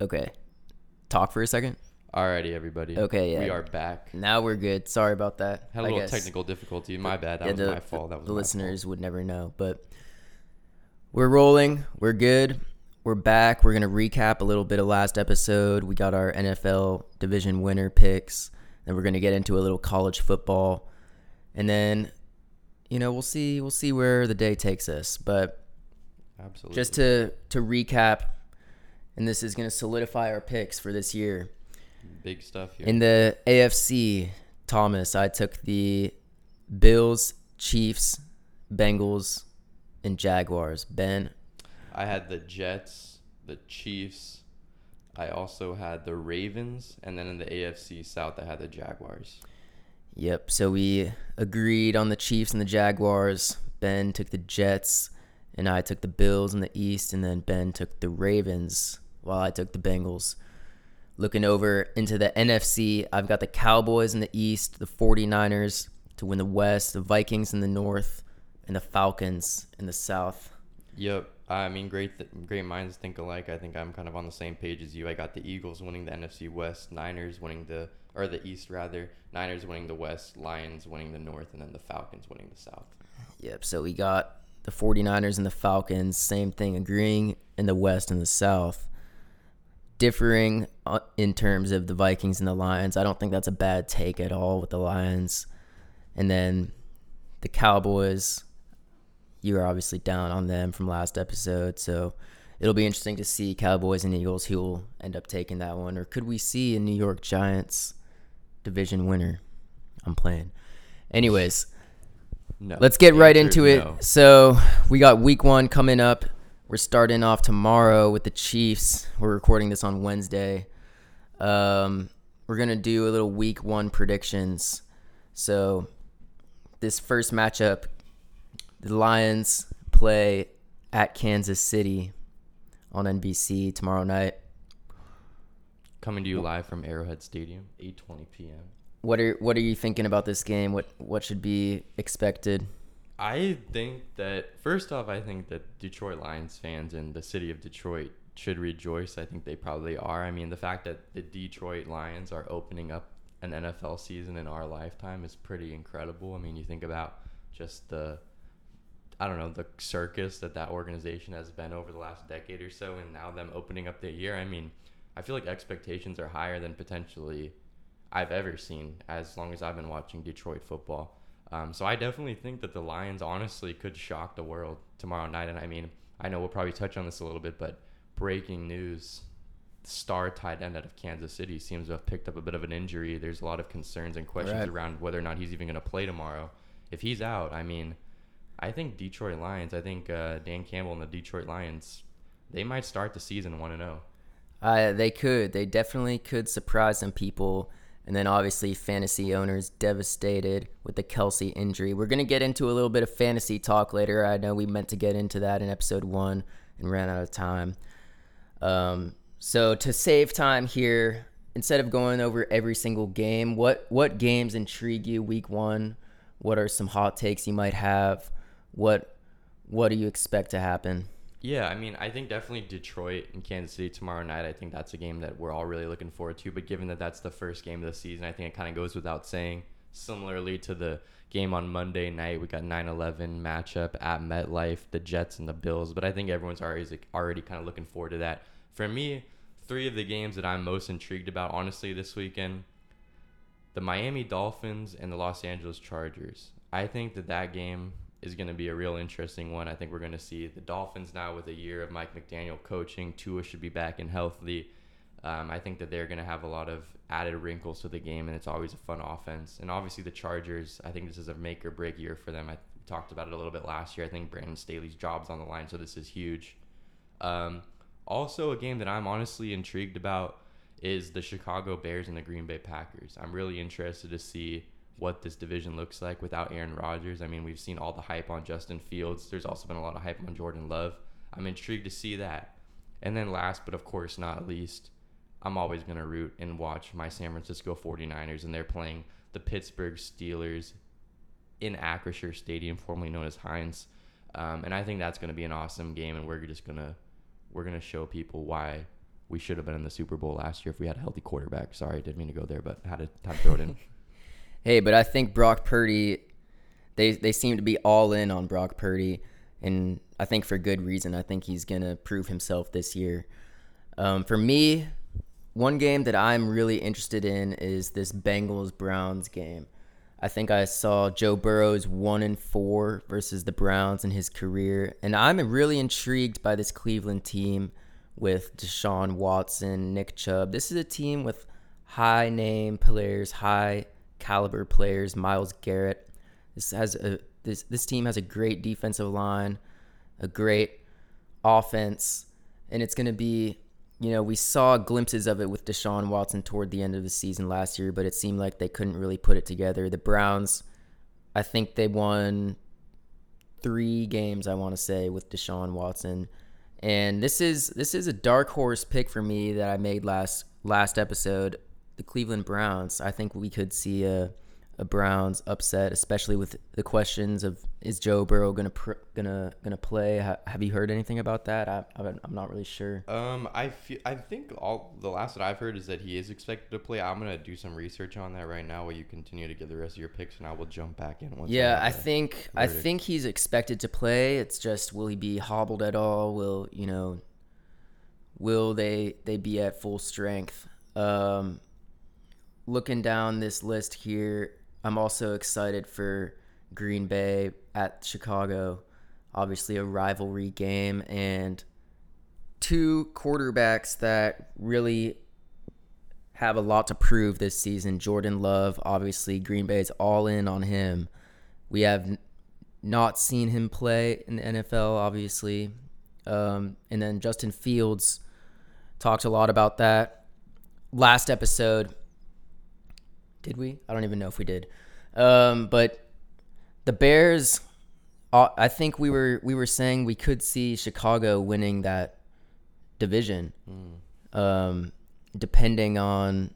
Okay. Talk for a second. Alrighty, everybody. Okay, yeah. We are back. Now we're good. Sorry about that. Had a I little guess. technical difficulty. My bad. That Yeah, was the, my fault. That was the my listeners would never know, but we're rolling. We're good. We're back. We're gonna recap a little bit of last episode. We got our NFL division winner picks, and we're gonna get into a little college football, and then, you know, we'll see. We'll see where the day takes us. But fault. Absolutely. just to to recap, and this is gonna solidify our picks for this year. big stuff here. In the AFC, Thomas, I took the Bills, Chiefs, Bengals, and Jaguars. Ben, I had the Jets, the Chiefs. I also had the Ravens, and then in the AFC South, I had the Jaguars. yep. So we agreed on the Chiefs and the Jaguars. Ben took the Jets, and I took the Bills in the East, and then Ben took the Ravens, while I took the Bengals. Looking over into the NFC, I've got the Cowboys in the East, the 49ers to win the West, the Vikings in the North, and the Falcons in the South. Yep. I mean, great, th- great minds think alike. I think I'm kind of on the same page as you. I got the Eagles winning the NFC West, Niners winning the or the East rather, Niners winning the West, Lions winning the North, and then the Falcons winning the South. Yep. So we got the 49ers and the Falcons, same thing, agreeing in the West and the South. Differing uh, in terms of the Vikings and the Lions. I don't think that's a bad take at all with the Lions. And then the Cowboys, you are obviously down on them from last episode. So it'll be interesting to see Cowboys and Eagles who will end up taking that one. Or could we see a New York Giants division winner? I'm playing. Anyways. No. Let's get right into it. no. So we got week one coming up. We're starting off tomorrow with the Chiefs. We're recording this on Wednesday. Um, we're gonna do a little week one predictions. So this first matchup, the Lions play at Kansas City on NBC tomorrow night. Coming to you live from Arrowhead Stadium, 8:20 p.m. What are what are you thinking about this game? What what should be expected? I think that first off, I think that Detroit Lions fans and the city of Detroit should rejoice. I think they probably are. I mean, the fact that the Detroit Lions are opening up an NFL season in our lifetime is pretty incredible. I mean, you think about just the I don't know, the circus that that organization has been over the last decade or so and now them opening up the year. I mean, I feel like expectations are higher than potentially I've ever seen as long as I've been watching Detroit football. Um, so I definitely think that the Lions honestly could shock the world tomorrow night. And I mean, I know we'll probably touch on this a little bit, but breaking news: star tight end out of Kansas City seems to have picked up a bit of an injury. There's a lot of concerns and questions Right. around whether or not he's even going to play tomorrow. If he's out, I mean, I think Detroit Lions. I think uh, Dan Campbell and the Detroit Lions, they might start the season one and oh. zero. Uh, they could. They definitely could surprise some people. And then obviously, fantasy owners devastated with the Kelce injury. We're going to get into a little bit of fantasy talk later. I know we meant to get into that in episode one and ran out of time. Um, so, to save time here, instead of going over every single game, what, what games intrigue you week one? What are some hot takes you might have? What, what do you expect to happen? Yeah, I mean, I think definitely Detroit and Kansas City tomorrow night. I think that's a game that we're all really looking forward to. But given that that's the first game of the season, I think it kind of goes without saying. Similarly to the game on Monday night, we got 9-11 matchup at MetLife, the Jets and the Bills. But I think everyone's already already kind of looking forward to that. For me, three of the games that I'm most intrigued about, honestly, this weekend, the Miami Dolphins and the Los Angeles Chargers. I think that that game is going to be a real interesting one. I think we're going to see the Dolphins now with a year of Mike McDaniel coaching. Tua should be back and healthy. Um, I think that they're going to have a lot of added wrinkles to the game, and it's always a fun offense. And obviously, the Chargers, I think this is a make or break year for them. I talked about it a little bit last year. I think Brandon Staley's job's on the line, so this is huge. Um, also, a game that I'm honestly intrigued about is the Chicago Bears and the Green Bay Packers. I'm really interested to see what this division looks like without Aaron Rodgers. I mean, we've seen all the hype on Justin Fields. There's also been a lot of hype on Jordan Love. I'm intrigued to see that. And then last but of course not least, I'm always going to root and watch my San Francisco 49ers and they're playing the Pittsburgh Steelers in Acrisure Stadium, formerly known as Heinz. Um, and I think that's going to be an awesome game and we're just going to we're going to show people why we should have been in the Super Bowl last year if we had a healthy quarterback. Sorry, I didn't mean to go there, but had to, had to throw it in. Hey, but I think Brock Purdy, they they seem to be all in on Brock Purdy, and I think for good reason. I think he's gonna prove himself this year. Um, for me, one game that I'm really interested in is this Bengals Browns game. I think I saw Joe Burrow's one and four versus the Browns in his career, and I'm really intrigued by this Cleveland team with Deshaun Watson, Nick Chubb. This is a team with high name players, high caliber players. Myles Garrett. This has a this this team has a great defensive line, a great offense, and it's going to be. You know, we saw glimpses of it with Deshaun Watson toward the end of the season last year, but it seemed like they couldn't really put it together. The Browns, I think they won three games, I want to say, with Deshaun Watson. And this is this is a dark horse pick for me that I made last last episode the Cleveland Browns. I think we could see a a Browns upset, especially with the questions of is Joe Burrow gonna pr- gonna gonna play? Ha- have you heard anything about that? I, I'm not really sure. Um, I feel I think all the last that I've heard is that he is expected to play. I'm gonna do some research on that right now while you continue to give the rest of your picks, and I will jump back in once. Yeah, I think I think he's expected to play. It's just will he be hobbled at all? Will you know? Will they they be at full strength? Um, looking down this list here, I'm also excited for Green Bay at Chicago. Obviously, a rivalry game and two quarterbacks that really have a lot to prove this season. Jordan Love, obviously, Green Bay's all in on him. We have not seen him play in the NFL, obviously. Um, and then Justin Fields talked a lot about that last episode. Did we? I don't even know if we did. Um, but the Bears, uh, I think we were we were saying we could see Chicago winning that division, mm. um, depending on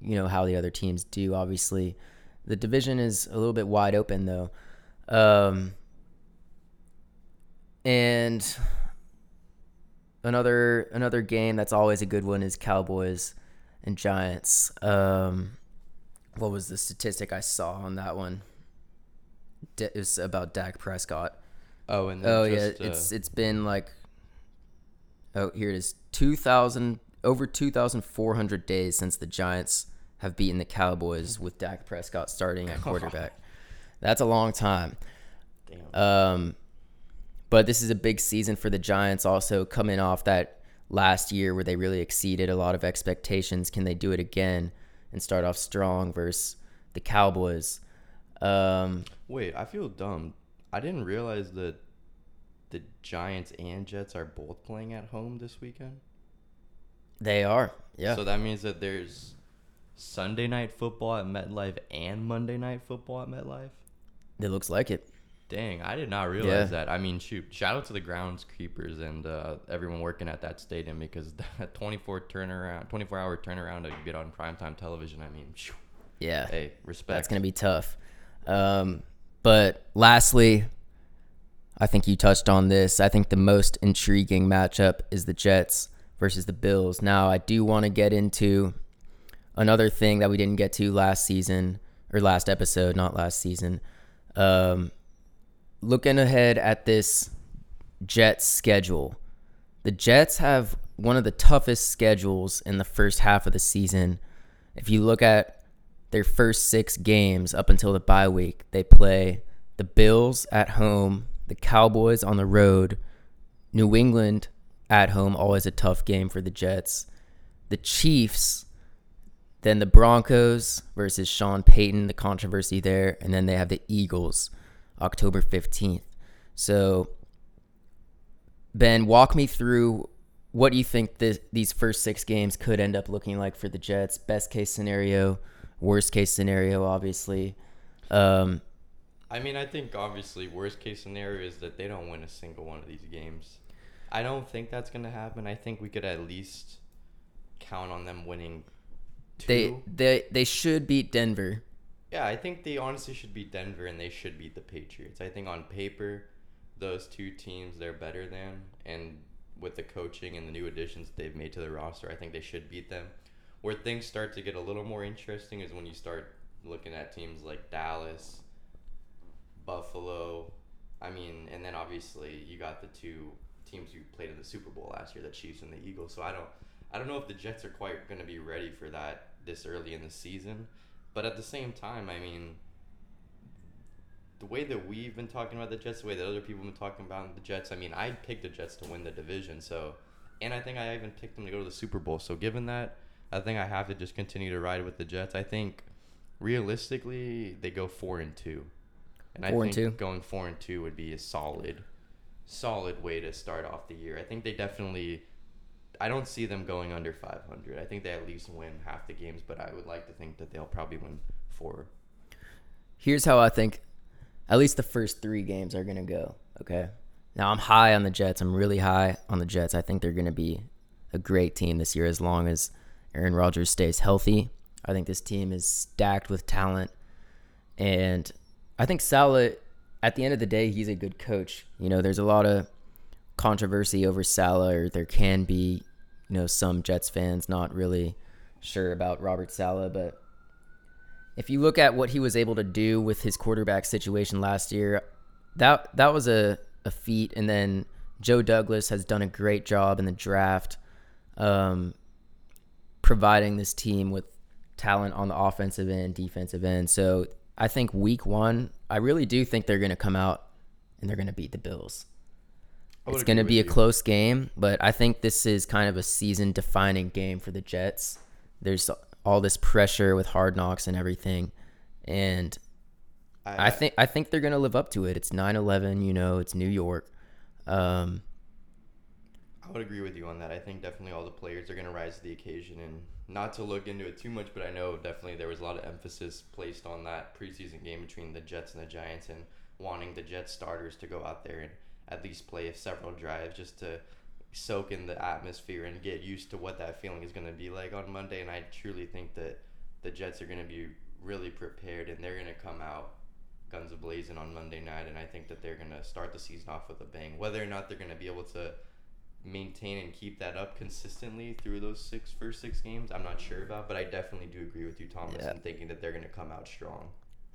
you know how the other teams do. Obviously, the division is a little bit wide open though, um, and another another game that's always a good one is Cowboys and Giants. Um, what was the statistic I saw on that one? it was about Dak Prescott. Oh, and oh just, yeah, uh, it's it's been like oh here it is two thousand over two thousand four hundred days since the Giants have beaten the Cowboys with Dak Prescott starting at quarterback. That's a long time. Damn. Um, but this is a big season for the Giants. Also coming off that last year where they really exceeded a lot of expectations. Can they do it again and start off strong versus the Cowboys? Um, Wait, I feel dumb. I didn't realize that the Giants and Jets are both playing at home this weekend. They are, yeah. So that means that there's Sunday night football at MetLife and Monday night football at MetLife. It looks like it. Dang, I did not realize yeah. that. I mean, shoot, shout out to the groundskeepers and uh, everyone working at that stadium because that 24 turnaround, 24 hour turnaround to get on primetime television. I mean, shoo, yeah. Hey, respect. That's gonna be tough. Um, but lastly, I think you touched on this. I think the most intriguing matchup is the Jets versus the Bills. Now, I do want to get into another thing that we didn't get to last season or last episode, not last season. Um, looking ahead at this Jets schedule, the Jets have one of the toughest schedules in the first half of the season. If you look at their first six games up until the bye week, they play the Bills at home, the Cowboys on the road, New England at home, always a tough game for the Jets, the Chiefs, then the Broncos versus Sean Payton, the controversy there, and then they have the Eagles October 15th. So, Ben, walk me through what do you think this, these first six games could end up looking like for the Jets? Best case scenario, worst case scenario, obviously. Um, I mean, I think obviously worst case scenario is that they don't win a single one of these games. I don't think that's gonna happen. I think we could at least count on them winning. Two. They they they should beat Denver. Yeah, I think they honestly should beat Denver and they should beat the Patriots. I think on paper, those two teams they're better than, and with the coaching and the new additions they've made to the roster, I think they should beat them. Where things start to get a little more interesting is when you start looking at teams like Dallas, Buffalo. I mean, and then obviously you got the two teams who played in the Super Bowl last year, the Chiefs and the Eagles. So I don't, I don't know if the Jets are quite going to be ready for that this early in the season. But at the same time, I mean, the way that we've been talking about the Jets, the way that other people have been talking about the Jets, I mean, I picked the Jets to win the division. So, and I think I even picked them to go to the Super Bowl. So, given that, I think I have to just continue to ride with the Jets. I think realistically, they go four and two, and Four I and think two? going four and two would be a solid, solid way to start off the year. I think they definitely. I don't see them going under 500. I think they at least win half the games, but I would like to think that they'll probably win four. Here's how I think at least the first three games are going to go. Okay. Now, I'm high on the Jets. I'm really high on the Jets. I think they're going to be a great team this year as long as Aaron Rodgers stays healthy. I think this team is stacked with talent. And I think Saleh, at the end of the day, he's a good coach. You know, there's a lot of controversy over Saleh, or there can be, you know, some Jets fans not really sure about Robert Saleh, but if you look at what he was able to do with his quarterback situation last year, that that was a, a feat. And then Joe Douglas has done a great job in the draft, um, providing this team with talent on the offensive end, defensive end. So I think week one, I really do think they're going to come out and they're going to beat the Bills. I It's going to be a you. close game, but I think this is kind of a season defining game for the Jets. There's all this pressure with hard knocks and everything. And I think I think they're gonna live up to it. It's 9-11, you know, it's New York. Um, I would agree with you on that. I think definitely all the players are going to rise to the occasion, and not to look into it too much, but I know definitely there was a lot of emphasis placed on that preseason game between the Jets and the Giants, and wanting the Jets starters to go out there and at least play several drives just to soak in the atmosphere and get used to what that feeling is going to be like on Monday. And I truly think that the Jets are going to be really prepared, and they're going to come out guns a blazing on Monday night, and I think that they're going to start the season off with a bang. Whether or not they're going to be able to maintain and keep that up consistently through those six first six games, I'm not sure about, but I definitely do agree with you, Thomas, Yeah. in thinking that they're going to come out strong.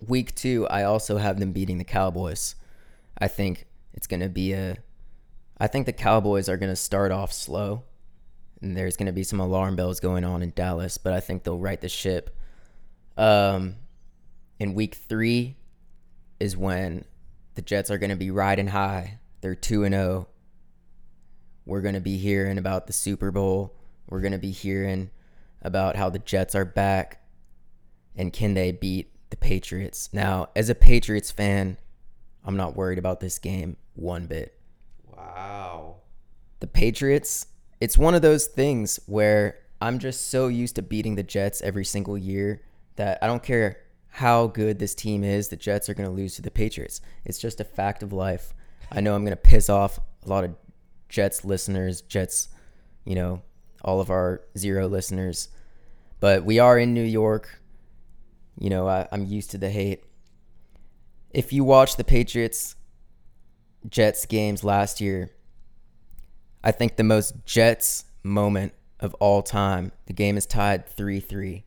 week two, I also have them beating the Cowboys. I think it's gonna be a. I think the Cowboys are gonna start off slow, and there's gonna be some alarm bells going on in Dallas, but I think they'll right the ship. Um, in week three, is when the Jets are gonna be riding high. They're two and zero. We're gonna be hearing about the Super Bowl. We're gonna be hearing about how the Jets are back and can they beat the Patriots? Now, as a Patriots fan, I'm not worried about this game one bit. Wow. The Patriots, it's one of those things where I'm just so used to beating the Jets every single year that I don't care how good this team is, the Jets are going to lose to the Patriots. It's just a fact of life. I know I'm going to piss off a lot of Jets listeners, Jets, you know, all of our zero listeners, but we are in New York. You know, I, I'm used to the hate. If you watch the Patriots Jets games last year, I think the most Jets moment of all time, the game is tied 3 3.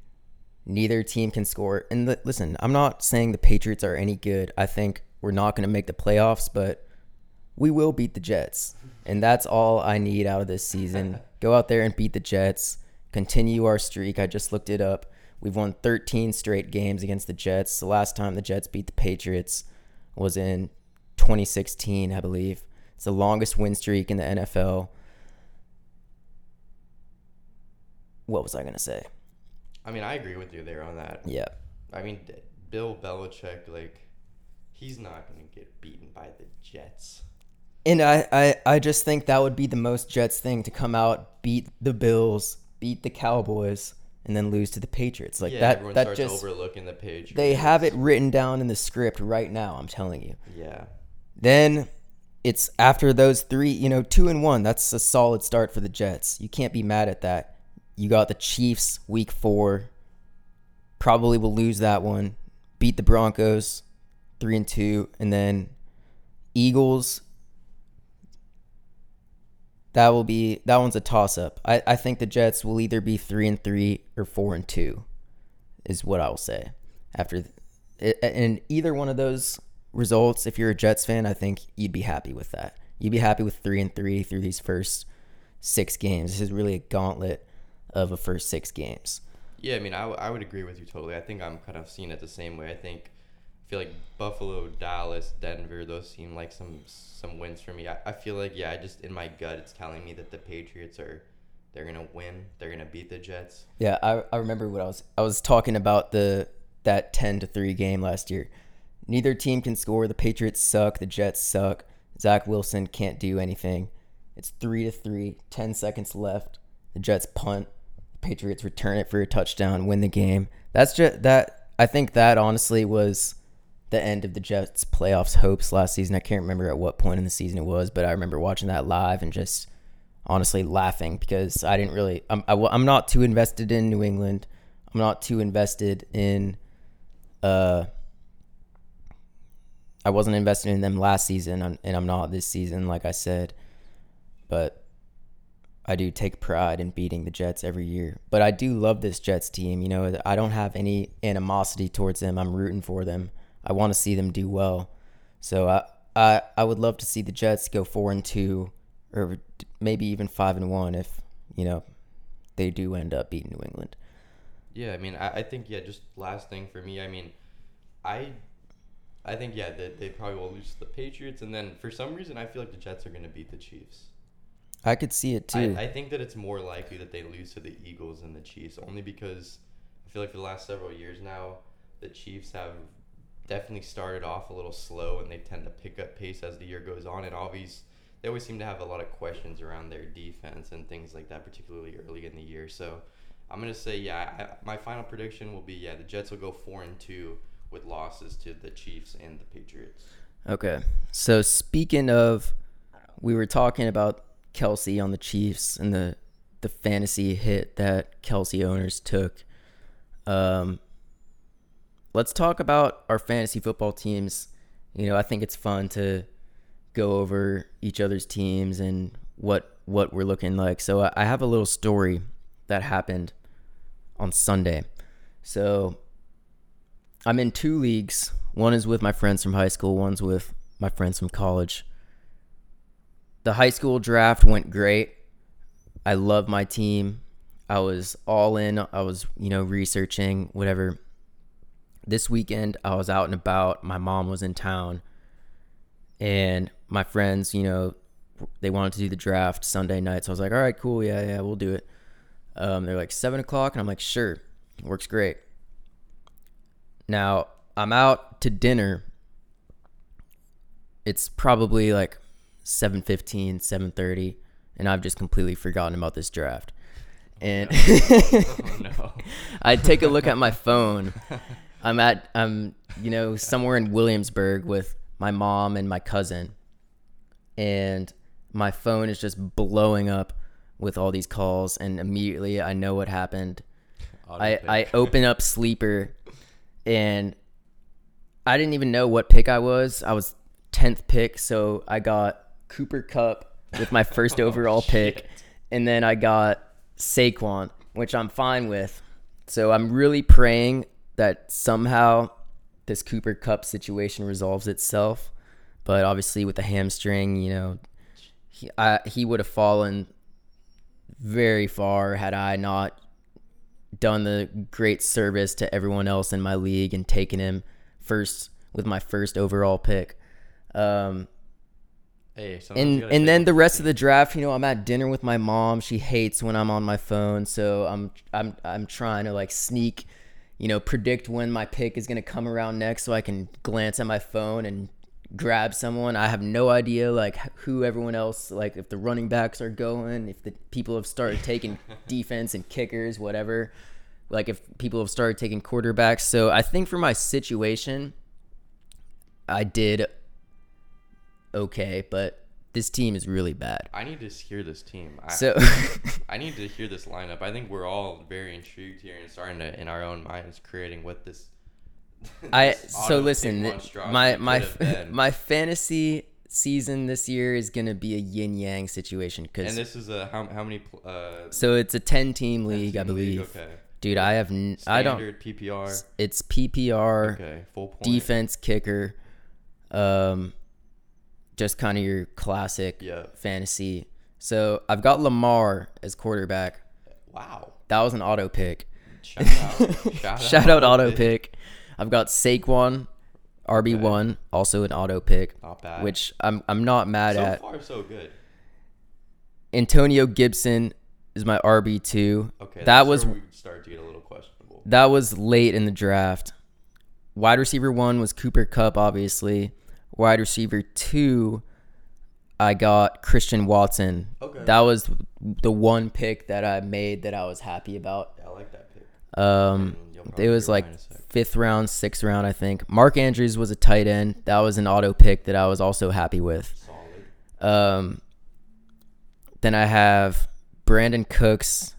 Neither team can score. And li- listen, I'm not saying the Patriots are any good. I think we're not going to make the playoffs, but we will beat the Jets. And that's all I need out of this season. Go out there and beat the Jets. Continue our streak. I just looked it up. We've won 13 straight games against the Jets. The last time the Jets beat the Patriots was in 2016, I believe. It's the longest win streak in the NFL. What was I going to say? I mean, I agree with you there on that. Yeah. I mean, Bill Belichick, like, he's not going to get beaten by the Jets. And I, I, I just think that would be the most Jets thing to come out, beat the Bills, beat the Cowboys, and then lose to the Patriots. Like yeah, that everyone that starts just overlooking the Patriots. they have it written down in the script right now, I'm telling you. Yeah. Then it's after those three, you know, two and one. That's a solid start for the Jets. You can't be mad at that. You got the Chiefs week four. Probably will lose that one. Beat the Broncos, three and two, and then Eagles. that will be that one's a toss up. I, I think the Jets will either be three and three or four and two, is what I will say. After and either one of those results, if you're a Jets fan, I think you'd be happy with that. You'd be happy with three and three through these first six games. This is really a gauntlet of a first six games. Yeah, I mean, I, w- I would agree with you totally. I think I'm kind of seeing it the same way. I think I feel like Buffalo, Dallas, Denver, those seem like some some wins for me. I, I feel like yeah, I just in my gut it's telling me that the Patriots are they're gonna win. They're gonna beat the Jets. Yeah, I, I remember what I was I was talking about the that ten to three game last year. Neither team can score. The Patriots suck. The Jets suck. Zach Wilson can't do anything. It's three to three. Ten seconds left. The Jets punt. The Patriots return it for a touchdown. Win the game. That's just that. I think that honestly was the end of the Jets' playoffs hopes last season. I can't remember at what point in the season it was, but I remember watching that live and just honestly laughing because I didn't really. I'm I, am i am not too invested in New England. I'm not too invested in. Uh, I wasn't invested in them last season, and I'm not this season, like I said. But I do take pride in beating the Jets every year. But I do love this Jets team. You know, I don't have any animosity towards them. I'm rooting for them. I want to see them do well. So I, I, I would love to see the Jets go four and two, or maybe even five and one if you know they do end up beating New England. Yeah, I mean, I, I think yeah. Just last thing for me, I mean, I I think yeah, they, they probably will lose to the Patriots, and then for some reason, I feel like the Jets are going to beat the Chiefs. I could see it too. I, I think that it's more likely that they lose to the Eagles and the Chiefs, only because I feel like for the last several years now, the Chiefs have definitely started off a little slow, and they tend to pick up pace as the year goes on. And always, they always seem to have a lot of questions around their defense and things like that, particularly early in the year. So, I'm gonna say yeah. I, my final prediction will be yeah, the Jets will go four and two with losses to the Chiefs and the Patriots. Okay. So speaking of, we were talking about Kelce on the Chiefs and the the fantasy hit that Kelce owners took. Um, let's talk about our fantasy football teams. You know, I think it's fun to go over each other's teams and what what we're looking like. So I have a little story that happened on Sunday. So I'm in two leagues. One is with my friends from high school, one's with my friends from college. The high school draft went great. I love my team. I was all in. I was, you know, researching, whatever. This weekend, I was out and about. My mom was in town. And my friends, you know, they wanted to do the draft Sunday night. So I was like, all right, cool. Yeah, yeah, we'll do it. Um, they're like, seven o'clock. And I'm like, sure. Works great. Now, I'm out to dinner. It's probably like 7:15, 7:30, and I've just completely forgotten about this draft. And oh, no. I take a look at my phone. I'm at I'm you know somewhere in Williamsburg with my mom and my cousin. And my phone is just blowing up with all these calls and immediately I know what happened. I, I open up sleeper and I didn't even know what pick I was. I was 10th pick, so I got Cooper Kupp with my first oh, overall pick, and then I got Saquon, which I'm fine with. So I'm really praying that somehow this Cooper Kupp situation resolves itself. But obviously, with the hamstring, you know, he, I, he would have fallen very far had I not done the great service to everyone else in my league and taken him first with my first overall pick. Um, hey, and and then the rest of the draft, you know, I'm at dinner with my mom. She hates when I'm on my phone, so I'm I'm I'm trying to like sneak, you know, predict when my pick is gonna come around next, so I can glance at my phone and grab someone. I have no idea like who everyone else like if the running backs are going, if the people have started taking defense and kickers, whatever. Like if people have started taking quarterbacks. So I think for my situation, I did okay, but this team is really bad. I need to hear this team. I, so I need to hear this lineup. I think we're all very intrigued here and starting to in our own minds creating what this I so listen, my my my fantasy season this year is gonna be a yin yang situation because And this is a how how many uh so it's a ten team league, I 10 team league? believe. Okay. Dude, I have n- I don't. PPR. It's PPR, Okay, full point. defense, kicker, um, just kind of your classic Yeah. fantasy. So I've got Lamar as quarterback. Wow. That was an auto pick. Shout out. Shout, Shout out auto pick. I've got Saquon, RB one, also an auto pick, Not bad. which I'm I'm not mad so at. So far so good. Antonio Gibson is my RB two. Okay. that was start to get a little questionable. that was late in the draft. Wide receiver one was Cooper Kupp, obviously. Wide receiver two, I got Christian Watson. Okay. That was the one pick that I made that I was happy about. Yeah, I like that pick. Um, Mm, you'll it was like mine in a sec. fifth round, sixth round, I think. Mark Andrews was a tight end. That was an auto pick that I was also happy with. Um, then I have Brandin Cooks,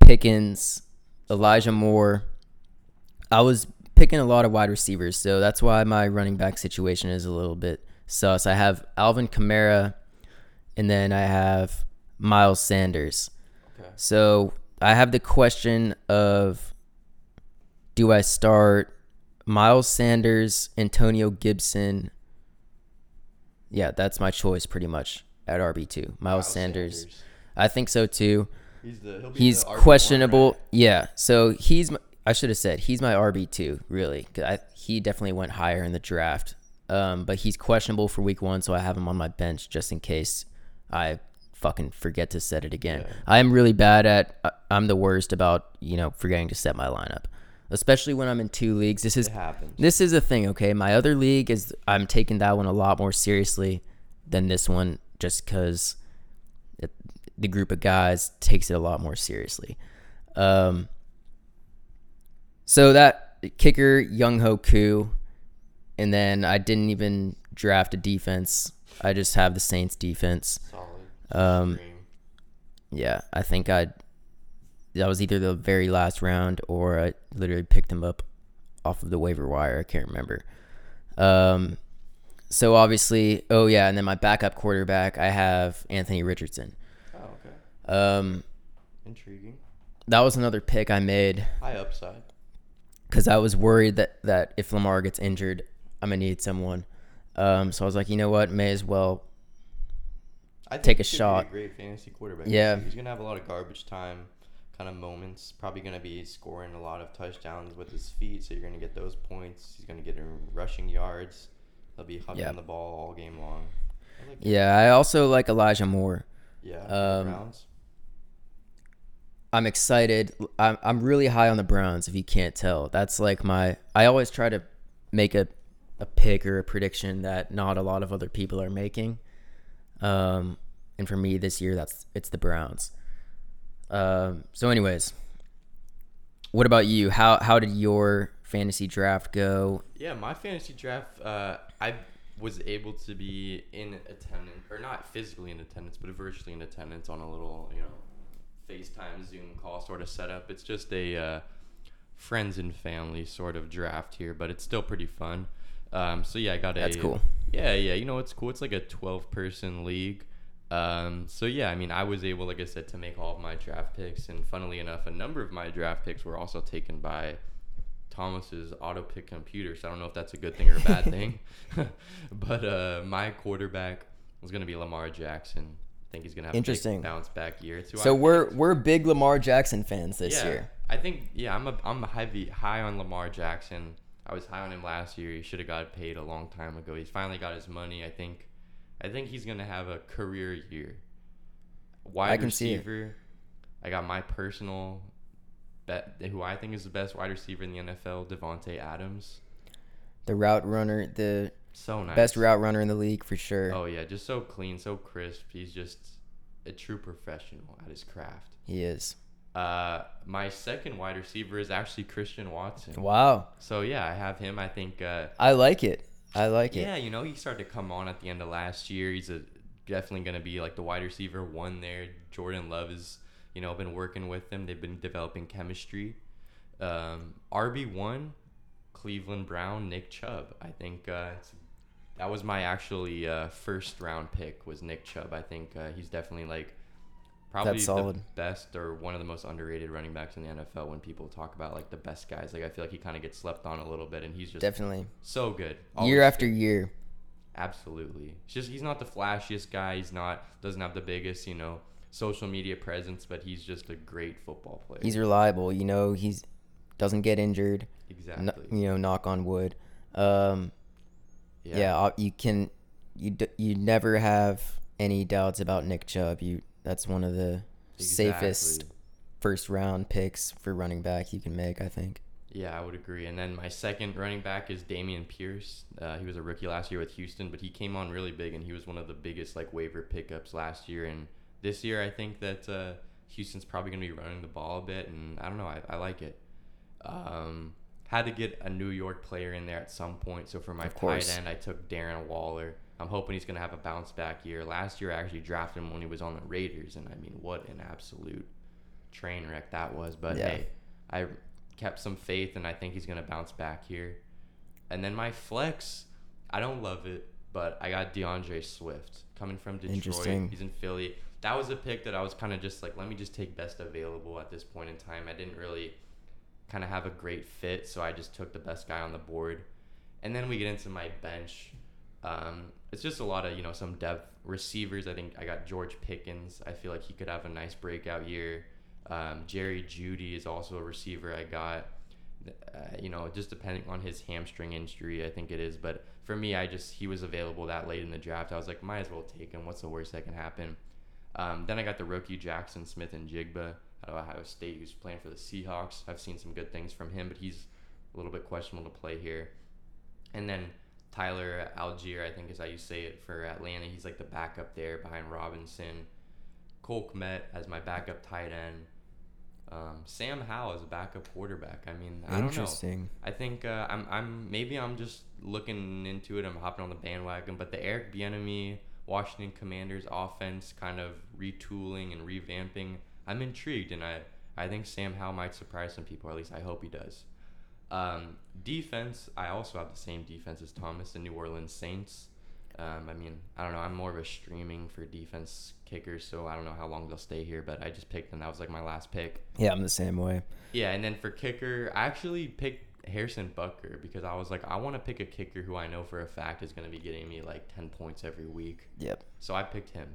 Pickens, Elijah Moore. I was picking a lot of wide receivers, so that's why my running back situation is a little bit sus. I have Alvin Kamara, and then I have Miles Sanders. Okay. So I have the question of do I start Miles Sanders, Antonio Gibson? Yeah, that's my choice pretty much at RB2. Miles, Miles Sanders. I think so too. He's the he'll be He's questionable. right? Yeah. So he's my, I should have said he's my RB2, really. I, he definitely went higher in the draft. Um, but he's questionable for week 1, so I have him on my bench just in case I fucking forget to set it again. Yeah. I am really bad at I'm the worst about, you know, forgetting to set my lineup. Especially when I'm in two leagues. This is this is a thing, okay? My other league is I'm taking that one a lot more seriously than this one just cuz the group of guys takes it a lot more seriously. Um so that kicker Younghoe Koo and then I didn't even draft a defense. I just have the Saints defense. Solid. Um yeah, I think I that was either the very last round or I literally picked him up off of the waiver wire. I can't remember. Um, so obviously, oh yeah, and then my backup quarterback, I have Anthony Richardson. Oh, okay. Um, Intriguing. that was another pick I made High upside. because I was worried that that if Lamar gets injured, I'm gonna need someone. Um, so I was like, you know what, may as well. I Take a he could be shot. great fantasy quarterback. Yeah. he's gonna have a lot of garbage time kind of moments. Probably gonna be scoring a lot of touchdowns with his feet, so you're gonna get those points. He's gonna get in rushing yards. He'll be hugging Yeah. the ball all game long. I like. Yeah, I also like Elijah Moore. Yeah. Um, Browns. I'm excited. I'm I'm really high on the Browns. If you can't tell, that's like my. I always try to make a a pick or a prediction that not a lot of other people are making. Um, and for me this year, that's it's the Browns. Um. So, anyways, what about you? How how did your fantasy draft go? Yeah, my fantasy draft, uh, I was able to be in attendance, or not physically in attendance, but virtually in attendance on a little, you know, FaceTime Zoom call sort of setup. It's just a uh, friends and family sort of draft here, but it's still pretty fun. Um, so yeah, I got a. That's cool. Yeah, yeah. You know it's cool? It's like a twelve person league. Um, so yeah, I mean, I was able, like I said, to make all of my draft picks, and funnily enough, a number of my draft picks were also taken by Thomas's auto pick computer. So I don't know if that's a good thing or a bad thing. but uh, my quarterback was going to be Lamar Jackson. I think he's going to have Interesting. big bounce back year. It's So I we're picked. we're big Lamar Jackson fans this yeah, year. I think yeah, I'm a I'm a heavy high on Lamar Jackson. I was high on him last year. He should have got paid a long time ago. He's finally got his money. I think I think he's gonna have a career year. Wide I can see it. receiver. I got my personal bet who I think is the best wide receiver in the NFL, Davante Adams. The route runner, the So nice. best route runner in the league for sure. Oh yeah, just so clean, so crisp. He's just a true professional at his craft. He is. Uh, my second wide receiver is actually Christian Watson. Wow, So yeah, I have him. I think uh, I like it. I like it. yeah, you know, he started to come on at the end of last year. He's a definitely going to be like the wide receiver one there. Jordan Love has you know been working with him. They've been developing chemistry. Um, RB one, Cleveland Brown, Nick Chubb. I think uh, that was my actually uh, first round pick was Nick Chubb. I think uh, he's definitely like probably That's the best or one of the most underrated running backs in the NFL. When people talk about like the best guys, like I feel like he kind of gets slept on a little bit, and he's just Definitely. so good. year after good. year. Absolutely. It's just he's not the flashiest guy. He's not doesn't have the biggest, you know, social media presence, but he's just a great football player. He's reliable. You know, he's doesn't get injured. exactly. You know, knock on wood. Um, yeah, uh, you can you d- you never have any doubts about Nick Chubb. You that's one of the safest first round picks for running back you can make. I think. Yeah, I would agree. And then my second running back is Dameon Pierce. Uh, he was a rookie last year with Houston, but he came on really big, and he was one of the biggest like waiver pickups last year. And this year, I think that uh, Houston's probably going to be running the ball a bit, and I don't know. I, I like it. Um, had to get a New York player in there at some point. So for my tight end, I took Darren Waller. I'm hoping he's going to have a bounce back year. Last year, I actually drafted him when he was on the Raiders, and I mean, what an absolute train wreck that was. But Yeah. hey, I kept some faith, and I think he's going to bounce back here. And then my flex, I don't love it, but I got D'Andre Swift coming from Detroit. He's in Philly. That was a pick that I was kind of just like, let me just take best available at this point in time. I didn't really kind of have a great fit, so I just took the best guy on the board. And then we get into my bench. Um, it's just a lot of you know some depth receivers. I think I got George Pickens. I feel like he could have a nice breakout year. Um, Jerry Jeudy is also a receiver I got. Uh, you know, just depending on his hamstring injury, I think it is. But for me, I just he was available that late in the draft. I was like, might as well take him. What's the worst that can happen? Um, then I got the rookie Jaxon Smith-Njigba out of Ohio State, who's playing for the Seahawks. I've seen some good things from him, but he's a little bit questionable to play here. And then Tyler Allgeier, I think is how you say it for Atlanta. He's like the backup there behind Robinson. Cole Kmet as my backup tight end. Um, Sam Howell as a backup quarterback. I mean, I don't know. Interesting. I think uh, I'm I'm maybe I'm just looking into it. I'm hopping on the bandwagon, but the Eric Bieniemy Washington Commanders offense kind of retooling and revamping. I'm intrigued, and I I think Sam Howell might surprise some people. Or at least I hope he does. Um, defense, I also have the same defense as Thomas, the New Orleans Saints. Um, I mean, I don't know. I'm more of a streaming for defense kickers, so I don't know how long they'll stay here. But I just picked them. That was like my last pick. Yeah, I'm the same way. Yeah, and then for kicker, I actually picked Harrison Butker because I was like, I want to pick a kicker who I know for a fact is going to be getting me like 10 points every week. Yep. So I picked him.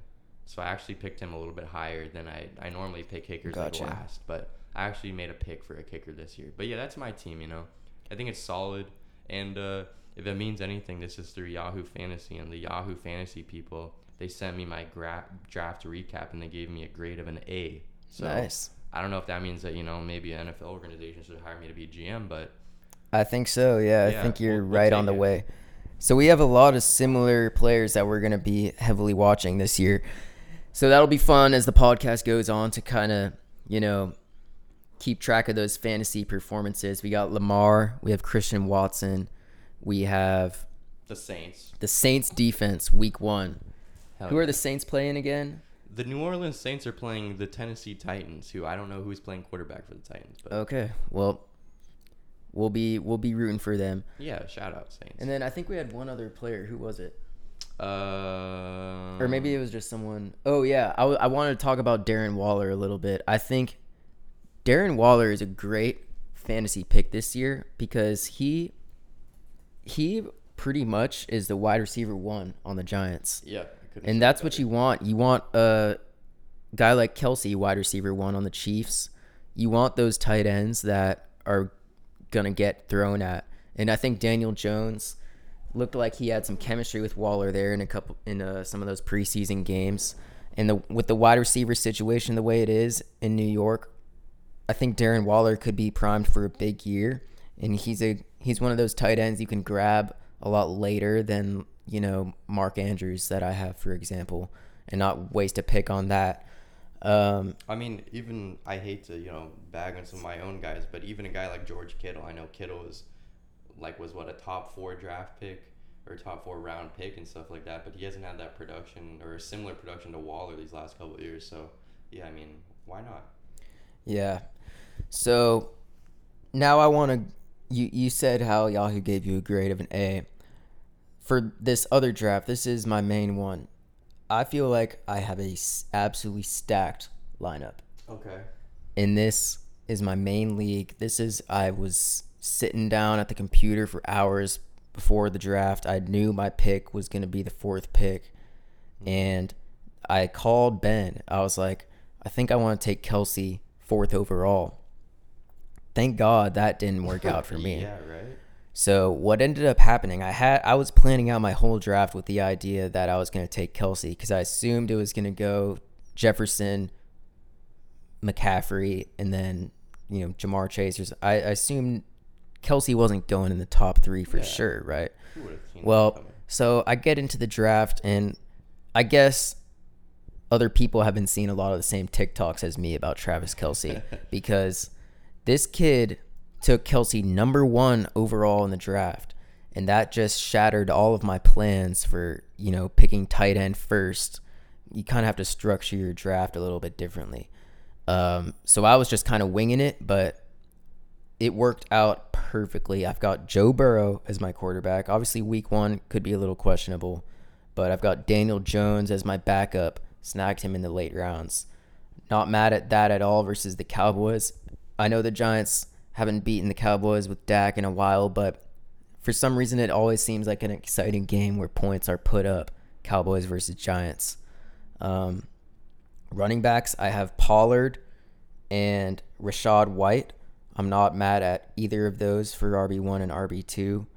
So I actually picked him a little bit higher than I, I normally pick kickers Gotcha. like last. But I actually made a pick for a kicker this year. But yeah, that's my team, you know. I think it's solid. And uh, if it means anything, this is through Yahoo Fantasy. And the Yahoo Fantasy people, they sent me my gra- draft recap and they gave me a grade of an A. So nice. I don't know if that means that, you know, maybe an NFL organization should hire me to be GM, but I think so. Yeah, Yeah, I think you're we'll- we'll right on the it. way. So we have a lot of similar players that we're going to be heavily watching this year. So that'll be fun as the podcast goes on to kind of, you know, keep track of those fantasy performances. We got Lamar, we have Christian Watson, we have the Saints. the Saints defense week 1. Hell Who are the Saints playing again? The New Orleans Saints are playing the Tennessee Titans, who I don't know who's playing quarterback for the Titans, but Okay. Well, we'll be we'll be rooting for them. yeah, shout out Saints. And then I think we had one other player. Who was it? uh, or maybe it was just someone. Oh yeah, I, w- I wanted to talk about Darren Waller a little bit. I think Darren Waller is a great fantasy pick this year because he he pretty much is the wide receiver one on the Giants, yeah, and that's what you want. You want a guy like Kelce, wide receiver one on the Chiefs. You want those tight ends that are gonna get thrown at, and I think Daniel Jones looked like he had some chemistry with Waller there in a couple in uh, some of those preseason games. And the with the wide receiver situation the way it is in New York, I think Darren Waller could be primed for a big year. And he's a he's one of those tight ends you can grab a lot later than you know Mark Andrews that I have for example, and not waste a pick on that. Um, I mean, even I hate to you know bag on some of my own guys, but even a guy like George Kittle, I know Kittle is like was what a top four draft pick or top four round pick and stuff like that, but he hasn't had that production or a similar production to Waller these last couple of years. So yeah, I mean, why not? Yeah. So now I want to. You you said how Yahoo gave you a grade of an A. for this other draft, this is my main one. I feel like I have a s- absolutely stacked lineup. Okay. And this is my main league. This is I was sitting down at the computer for hours before the draft. I knew my pick was going to be the fourth pick. And I called Ben. I was like, I think I want to take Kelce fourth overall. Thank God that didn't work out for me. yeah, right. So what ended up happening? I had I was planning out my whole draft with the idea that I was going to take Kelce because I assumed it was going to go Jefferson, McCaffrey, and then you know Ja'Marr Chase. I, I, assumed Kelce wasn't going in the top three for Yeah. sure, right? Who would have seen that Well, so I get into the draft, and I guess other people have been seeing a lot of the same TikToks as me about Travis Kelce because this kid took Kelce number one overall in the draft, and that just shattered all of my plans for you know picking tight end first. You kind of have to structure your draft a little bit differently. Um, so I was just kind of winging it, but it worked out perfectly. I've got Joe Burrow as my quarterback. Obviously, week one could be a little questionable, but I've got Daniel Jones as my backup. Snagged him in the late rounds. Not mad at that at all versus the Cowboys. I know the Giants haven't beaten the Cowboys with Dak in a while, but for some reason, it always seems like an exciting game where points are put up. Cowboys versus Giants. Um, running backs, I have Pollard and Rachaad White. I'm not mad at either of those for RB1 and RB2.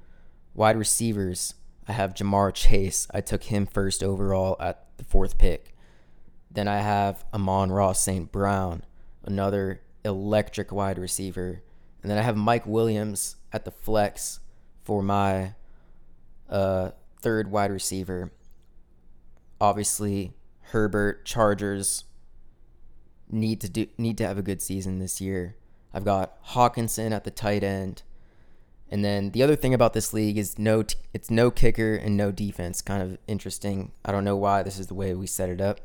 Wide receivers, I have Ja'Marr Chase. I took him first overall at the fourth pick. Then I have Amon-Ra St. Brown, another electric wide receiver. And then I have Mike Williams at the flex for my uh, third wide receiver. Obviously, Herbert, Chargers need to do need to have a good season this year. I've got Hockenson at the tight end. And then the other thing about this league is no t- it's no kicker and no defense. Kind of interesting. I don't know why this is the way we set it up.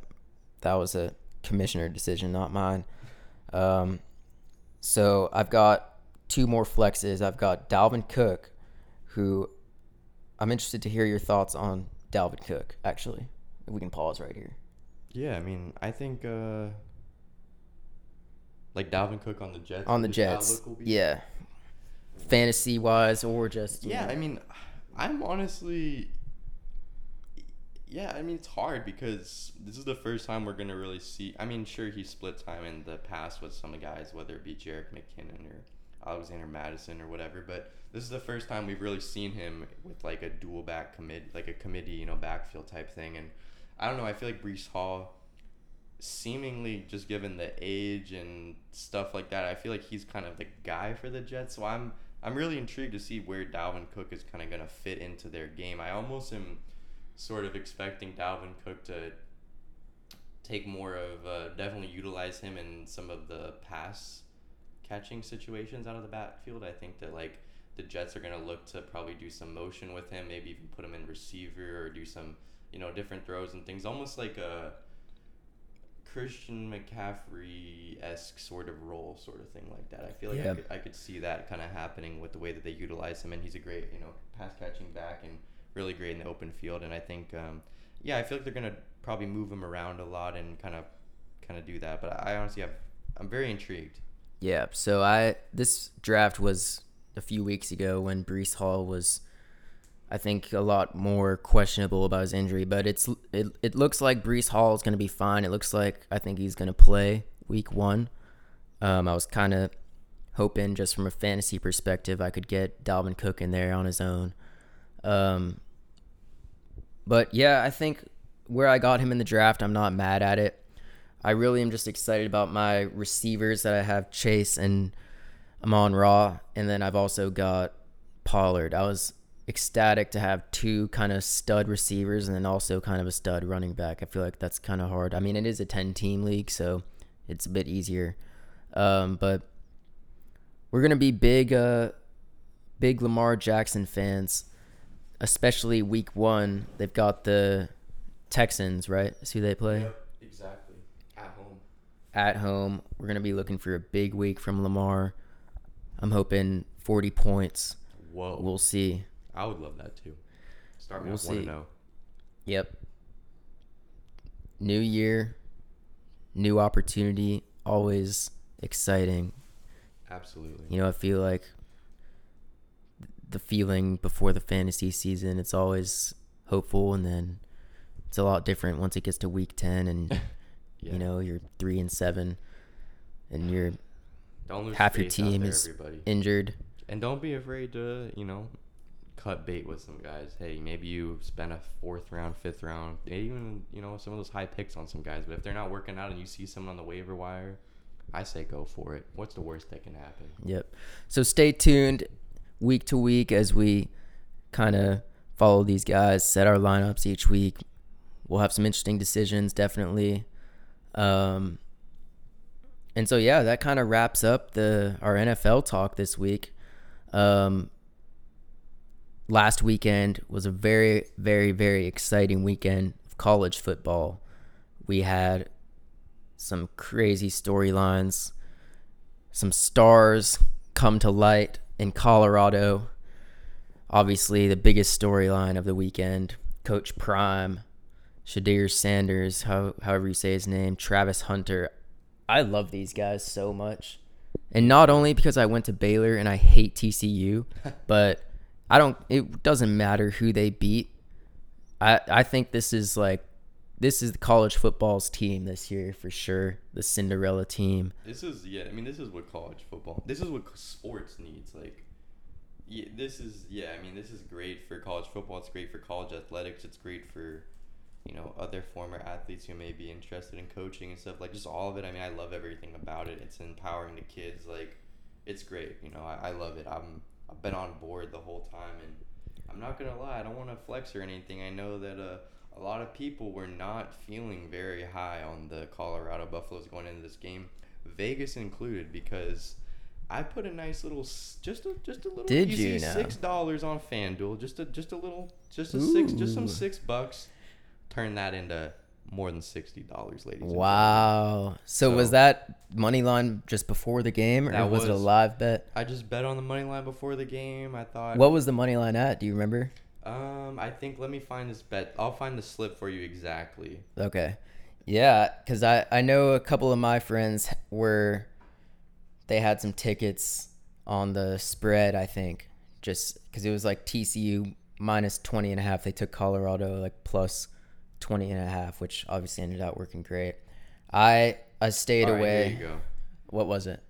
That was a commissioner decision, not mine. Um, so I've got two more flexes. I've got Dalvin Cook, who I'm interested to hear your thoughts on Dalvin Cook. Actually, If we can pause right here. Yeah, I mean, I think uh like Dalvin Cook on the Jets. On the Jets, be- yeah. Fantasy wise, or just Yeah, know. I mean, I'm honestly. Yeah, I mean it's hard because this is the first time we're gonna really see. I mean, sure he split time in the past with some of the guys, whether it be Jerick McKinnon or Alexander Mattison or whatever. But this is the first time we've really seen him with like a dual back commit, like a committee, you know, backfield type thing. And I don't know. I feel like Breece Hall, seemingly just given the age and stuff like that, I feel like he's kind of the guy for the Jets. So I'm I'm really intrigued to see where Dalvin Cook is kind of going to fit into their game. I almost am sort of expecting Dalvin Cook to take more of uh, definitely utilize him in some of the pass catching situations out of the backfield. I think that like the Jets are going to look to probably do some motion with him, maybe even put him in receiver or do some you know different throws and things, almost like a Christian McCaffrey esque sort of role, sort of thing like that. I feel like Yeah. I, could, I could see that kind of happening with the way that they utilize him, and he's a great, you know, pass catching back and really great in the open field. And I think, um, yeah, I feel like they're gonna probably move him around a lot and kind of, kind of do that. But I honestly have, I'm very intrigued. Yeah, so I this draft was a few weeks ago when Breece Hall was, I think, a lot more questionable about his injury. But it's it, it looks like Breece Hall is going to be fine. It looks like I think he's going to play week one. Um, I was kind of hoping just from a fantasy perspective I could get Dalvin Cook in there on his own. Um, but yeah, I think where I got him in the draft, I'm not mad at it. I really am just excited about my receivers that I have Chase and Amon-Ra, and then I've also got Pollard. I was ecstatic to have two kind of stud receivers and then also kind of a stud running back. I feel like that's kind of hard. I mean, it is a 10 team league, so it's a bit easier. Um, but we're gonna be big, uh, big Lamar Jackson fans, especially week one. They've got the Texans, right? That's who they play Yep, exactly. At home. at home. We're gonna be looking for a big week from Lamar. I'm hoping 40 points. Whoa. We'll see. I would love that too. Starting We'll see. and zero. Yep. New year, new opportunity, always exciting. Absolutely. You know, I feel like the feeling before the fantasy season, it's always hopeful, and then it's a lot different once it gets to week 10 and, Yeah. you know, you're 3 and 7 and you're don't lose half your team there, is everybody. injured. And don't be afraid to, you know, cut bait with some guys. Hey, maybe you spend a fourth round, fifth round, even, you know, some of those high picks on some guys. But if they're not working out and you see someone on the waiver wire, I say go for it. What's the worst that can happen? Yep. So stay tuned week to week as we kind of follow these guys, set our lineups each week. We'll have some interesting decisions, definitely. Um, and so yeah, that kind of wraps up the our NFL talk this week. Um, last weekend was a very, very, very exciting weekend of college football. We had some crazy storylines, some stars come to light in Colorado. Obviously, the biggest storyline of the weekend Coach Prime, Shedeur Sanders, how, however you say his name, Travis Hunter. I love these guys so much. And not only because I went to Baylor and I hate TCU, but I don't, it doesn't matter who they beat. I, I think this is like, this is the college football's team this year for sure. The Cinderella team. This is yeah. I mean, this is what college football. This is what sports needs. Like, yeah, this is yeah. I mean, this is great for college football. It's great for college athletics. It's great for, you know, other former athletes who may be interested in coaching and stuff. Like, just all of it. I mean, I love everything about it. It's empowering the kids. Like, it's great. You know, I, I love it. I'm I've been on board the whole time, and I'm not gonna lie. I don't want to flex or anything. I know that uh a lot of people were not feeling very high on the Colorado Buffaloes going into this game, Vegas included, because I put a nice little, just a just a little Did easy you now? six dollars on FanDuel, just a just a little, just a six, just some six bucks, turn that into more than sixty dollars, ladies. and gentlemen. Wow. So, was that money line just before the game, or That was, it a live bet? I just bet on the money line before the game. I thought, What was the money line at? Do you remember? Um, I think let me find this bet. I'll find the slip for you exactly. Okay. Yeah, because I, I know a couple of my friends were, they had some tickets on the spread, I think, just because it was like TCU minus 20 and a half. They took Colorado like plus 20 and a half, which obviously ended up working great. I I stayed right, away. there you go. What was it?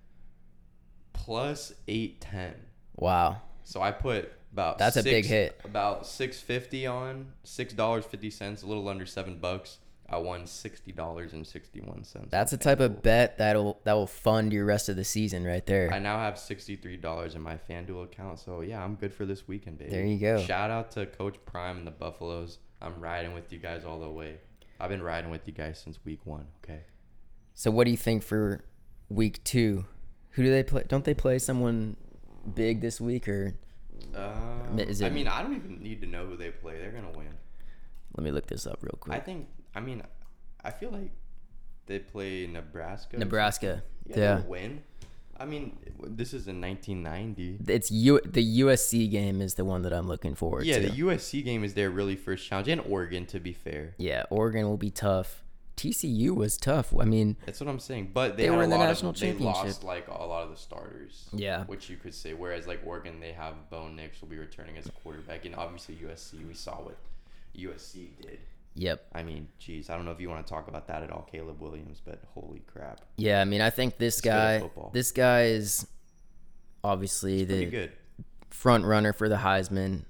Plus eight ten. Wow. So I put about That's a big hit. About six fifty on six dollars fifty cents, a little under seven bucks. I won sixty dollars and sixty one cents. That's the type of bet that'll that will fund your rest of the season right there. I now have sixty three dollars in my FanDuel account, so yeah, I'm good for this weekend, baby. There you go. Shout out to Coach Prime and the Buffaloes. I'm riding with you guys all the way. I've been riding with you guys since week one. Okay. So what do you think for week two? Who do they play? Don't they play someone big this week or Um, Is I mean, I don't even need to know who they play. They're gonna win. let me look this up real quick. I think. I mean, I feel like they play Nebraska. Nebraska. Yeah, Yeah. win. I mean, this is in 1990. It's U the USC game is the one that I'm looking forward Yeah, to. the USC game is their really first challenge, and Oregon, to be fair. yeah, Oregon will be tough. TCU was tough. I mean, That's what I'm saying. But they, They were in the national of, They championship. lost like a lot of the starters. Yeah. Which you could say. Whereas like Oregon, they have Bo Nix will be returning as a quarterback, and obviously USC, we saw what USC did. yep. I mean, geez, I don't know if you want to talk about that at all, Caleb Williams, but holy crap, Yeah, I mean, I think this He's guy this guy is obviously the good. front runner for the Heisman.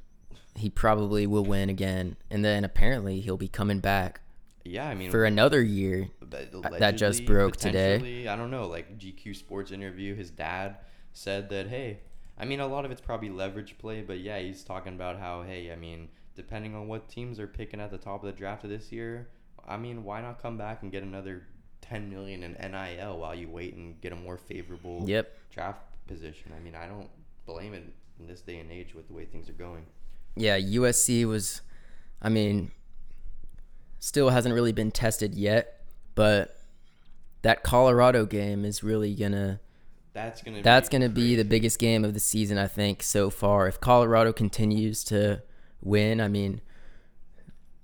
He probably will win again, and then apparently he'll be coming back Yeah, I mean, for another year. That just broke today. I don't know. Like GQ Sports interview, his dad said that hey, I mean a lot of it's probably leverage play, but yeah, he's talking about how hey, I mean depending on what teams are picking at the top of the draft of this year, I mean why not come back and get another ten million in NIL while you wait and get a more favorable Yep. draft position. I mean I don't blame it in this day and age with the way things are going. Yeah, USC was, I mean, still hasn't really been tested yet, but that Colorado game is really gonna That's gonna that's be gonna be the biggest game of the season I think so far. If Colorado continues to win, I mean,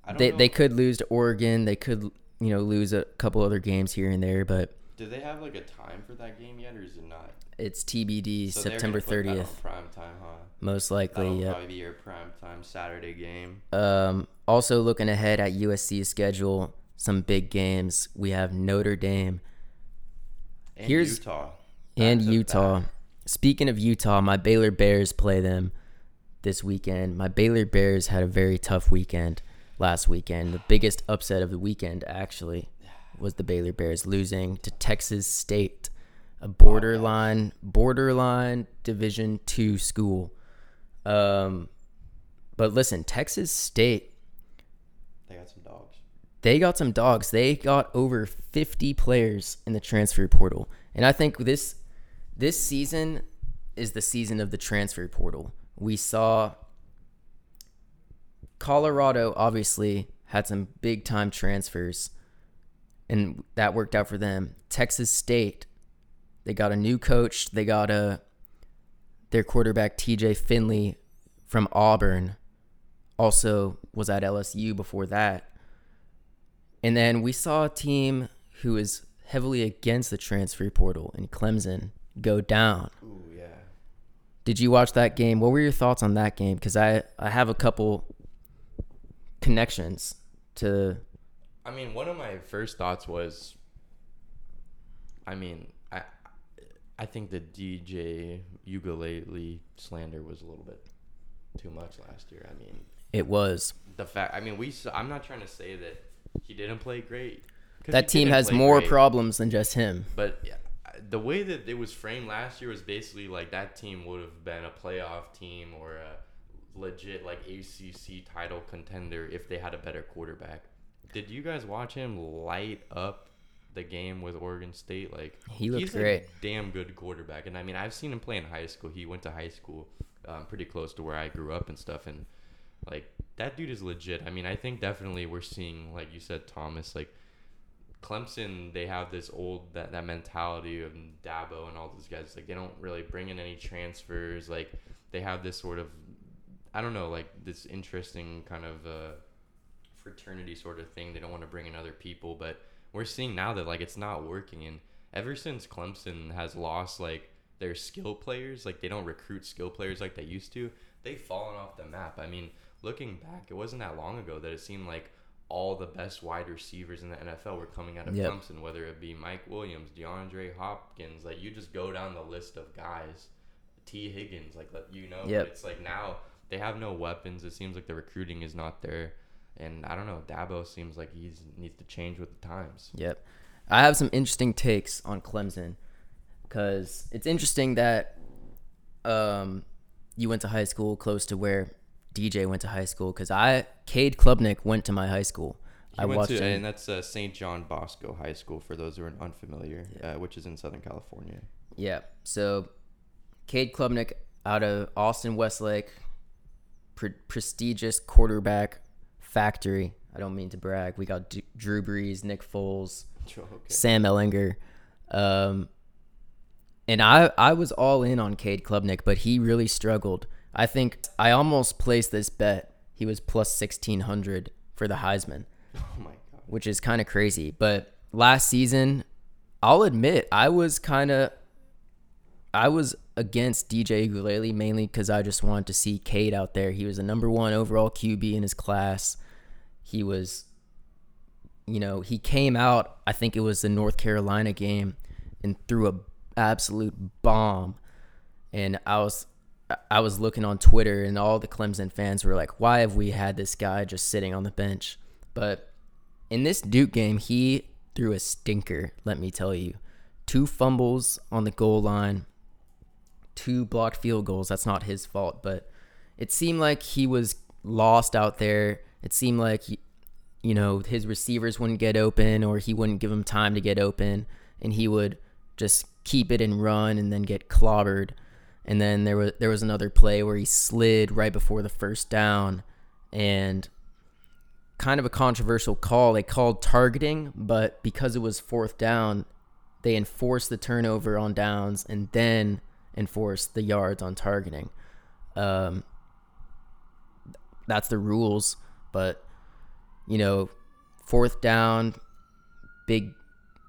I They know. they could lose to Oregon. They could you know lose a couple other games here and there, but Do they have like a time for that game yet, or is it not? it's TBD So September put that on 30th, Prime time, huh? most That'll likely. Yep. probably be your prime time Saturday game. Um, also looking ahead at USC's schedule, some big games. We have Notre Dame And Here's- Utah. and Back Utah. Speaking of Utah, my Baylor Bears play them this weekend. My Baylor Bears had a very tough weekend last weekend. The biggest upset of the weekend actually was the Baylor Bears losing to Texas State, a borderline borderline Division 2 school. Um but listen, Texas State They got some dogs. they got some dogs. They got over 50 players in the transfer portal. And I think this this season is the season of the transfer portal. We saw Colorado obviously had some big time transfers and that worked out for them. Texas State they got a new coach. They got a their quarterback TJ Finley from Auburn also was at LSU before that. And then we saw a team who is heavily against the transfer portal in Clemson go down. Ooh, yeah. Did you watch that game? What were your thoughts on that game? Because I, I have a couple connections to. I mean, one of my first thoughts was, I mean, I, I think the DJ Uiagalelei slander was a little bit too much last year. I mean, It was. the fact. I mean, we. I'm not trying to say that he didn't play great. That team has more great. problems than just him. But yeah, the way that it was framed last year was basically like that team would have been a playoff team or a legit like ACC title contender if they had a better quarterback. Did you guys watch him light up the game with Oregon State? Like He looked he's great. A damn good quarterback, and I mean I've seen him play in high school. He went to high school um, pretty close to where I grew up and stuff, and like that dude is legit. I mean I think definitely we're seeing like you said Thomas like Clemson, they have this old that, that mentality of Dabo and all those guys. Like they don't really bring in any transfers. Like they have this sort of, I don't know, like this interesting kind of uh, fraternity sort of thing. They don't want to bring in other people, but we're seeing now that like it's not working. And ever since Clemson has lost like their skill players, like they don't recruit skill players like they used to, they've fallen off the map. I mean, looking back, it wasn't that long ago that it seemed like all the best wide receivers in the NFL were coming out of Yep. Clemson, whether it be Mike Williams, DeAndre Hopkins. Like you just go down the list of guys, T. Higgins, like let- you know. Yep. It's like now they have no weapons. It seems like the recruiting is not there, and I don't know. Dabo seems like he needs to change with the times. Yep. I have some interesting takes on Clemson because it's interesting that um, you went to high school close to where DJ went to high school because I, Cade Klubnik, went to my high school. He I went watched to, and that's uh, St. John Bosco High School for those who are unfamiliar, uh, which is in Southern California. Yeah. So, Cade Klubnik out of Austin Westlake, pre- prestigious quarterback factory. I don't mean to brag. We got D- Drew Brees, Nick Foles, Okay. Sam Ehlinger. Um, and I, I was all in on Cade Klubnik, but he really struggled. I think I almost placed this bet. He was plus 1600 for the Heisman Oh my god. which is kind of crazy. But last season, I'll admit I was kind of I was against DJ Uiagalelei mainly because I just wanted to see Cade out there. He was the number one overall QB in his class. He was, you know, he came out. I think it was the North Carolina game and threw a absolute bomb. And I was I was looking on Twitter and all the Clemson fans were like, "Why have we had this guy just sitting on the bench?" But in this Duke game, he threw a stinker, let me tell you. Two fumbles on the goal line, two blocked field goals. That's not his fault, but it seemed like he was lost out there. It seemed like you know, his receivers wouldn't get open or he wouldn't give him time to get open and he would just keep it and run and then get clobbered. And then there was there was another play where he slid right before the first down and kind of a controversial call. They called targeting, but because it was fourth down, they enforced the turnover on downs and then enforced the yards on targeting. Um, that's the rules, but you know, fourth down, big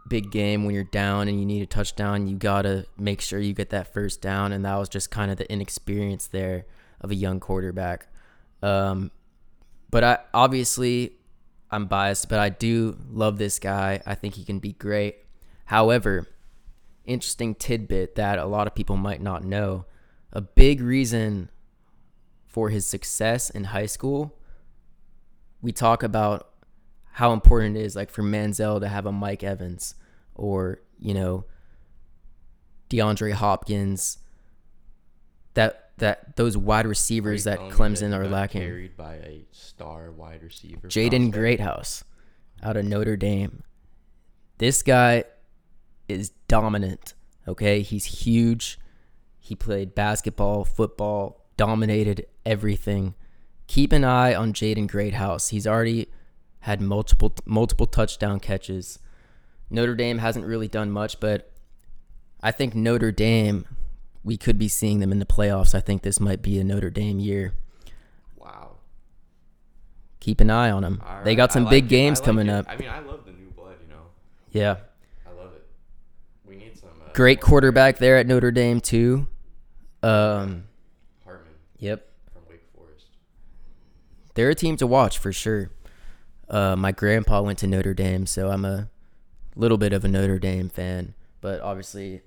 big game when you're down and you need a touchdown, you got to make sure you get that first down and that was just kind of the inexperience there of a young quarterback. Um, but I obviously I'm biased, but I do love this guy. I think he can be great. However, interesting tidbit that a lot of people might not know. A big reason for his success in high school, we talk about how important it is, like for Manziel to have a Mike Evans or, you know, DeAndre Hopkins, that that those wide receivers that Clemson that are lacking. Carried by a star wide receiver. Jaden Greathouse out of Notre Dame. This guy is dominant. Okay, he's huge. He played basketball, football, dominated everything. Keep an eye on Jaden Greathouse. He's already had multiple multiple touchdown catches. Notre Dame hasn't really done much, but I think Notre Dame we could be seeing them in the playoffs. I think this might be a Notre Dame year. Wow. Keep an eye on them. All they got some I big it. Games like coming it. up. I mean, I love the new blood. You know, Yeah. I love it. We need some. Uh, Great quarterback there at Notre Dame too. Um Hartman yep. from Wake Forest. They're a team to watch for sure. Uh, my grandpa went to Notre Dame, so I'm a little bit of a Notre Dame fan. But obviously,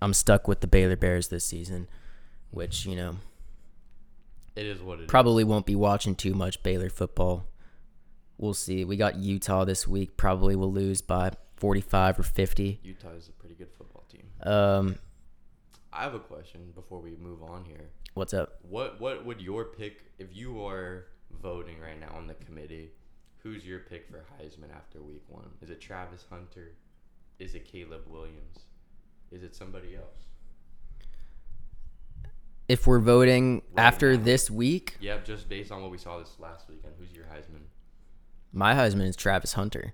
I'm stuck with the Baylor Bears this season, which you know It is what it probably won't be watching too much Baylor football. We'll see. We got Utah this week. Probably will lose by 45 or 50. Utah is a pretty good football team. Um, I have a question before we move on here. what's up? What what would your pick if you are voting right now on the committee? Who's your pick for Heisman after week one? Is it Travis Hunter? Is it Caleb Williams? Is it somebody else? If we're voting Right after now. this week, Yep, just based on what we saw this last weekend. Who's your Heisman? my Heisman is Travis Hunter,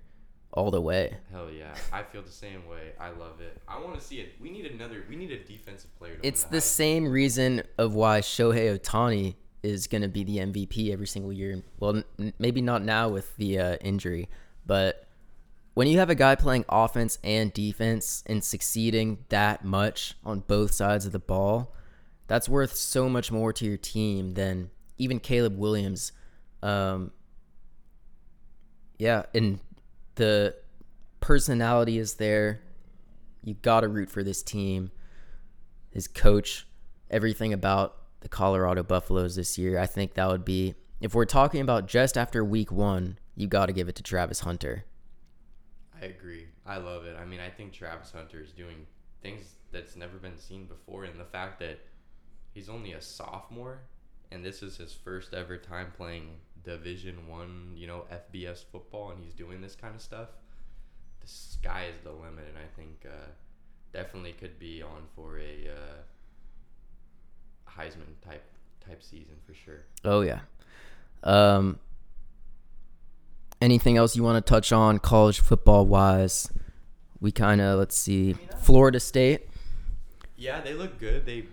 all the way. Hell yeah, I feel the same way. I love it. I want to see it. We need another. We need a defensive player. To It's win the same reason of why Shohei Ohtani is going to be the MVP every single year. Well, n- maybe not now with the uh, injury, but when you have a guy playing offense and defense and succeeding that much on both sides of the ball, that's worth so much more to your team than even Caleb Williams. Um, yeah, and the personality is there. You got to root for this team his coach, everything about the Colorado Buffaloes this year. I think that would be if we're talking about just after week one, you got to give it to Travis Hunter. I agree. I love it. I mean, I think Travis Hunter is doing things that's never been seen before, and the fact that he's only a sophomore, and this is his first ever time playing Division One, you know, FBS football, and he's doing this kind of stuff. The sky is the limit, and I think uh, definitely could be on for a uh, Heisman type type season for sure. Oh yeah. Um. Anything else you want to touch on college football wise? We kind of let's see. Florida State. Yeah, they look good. They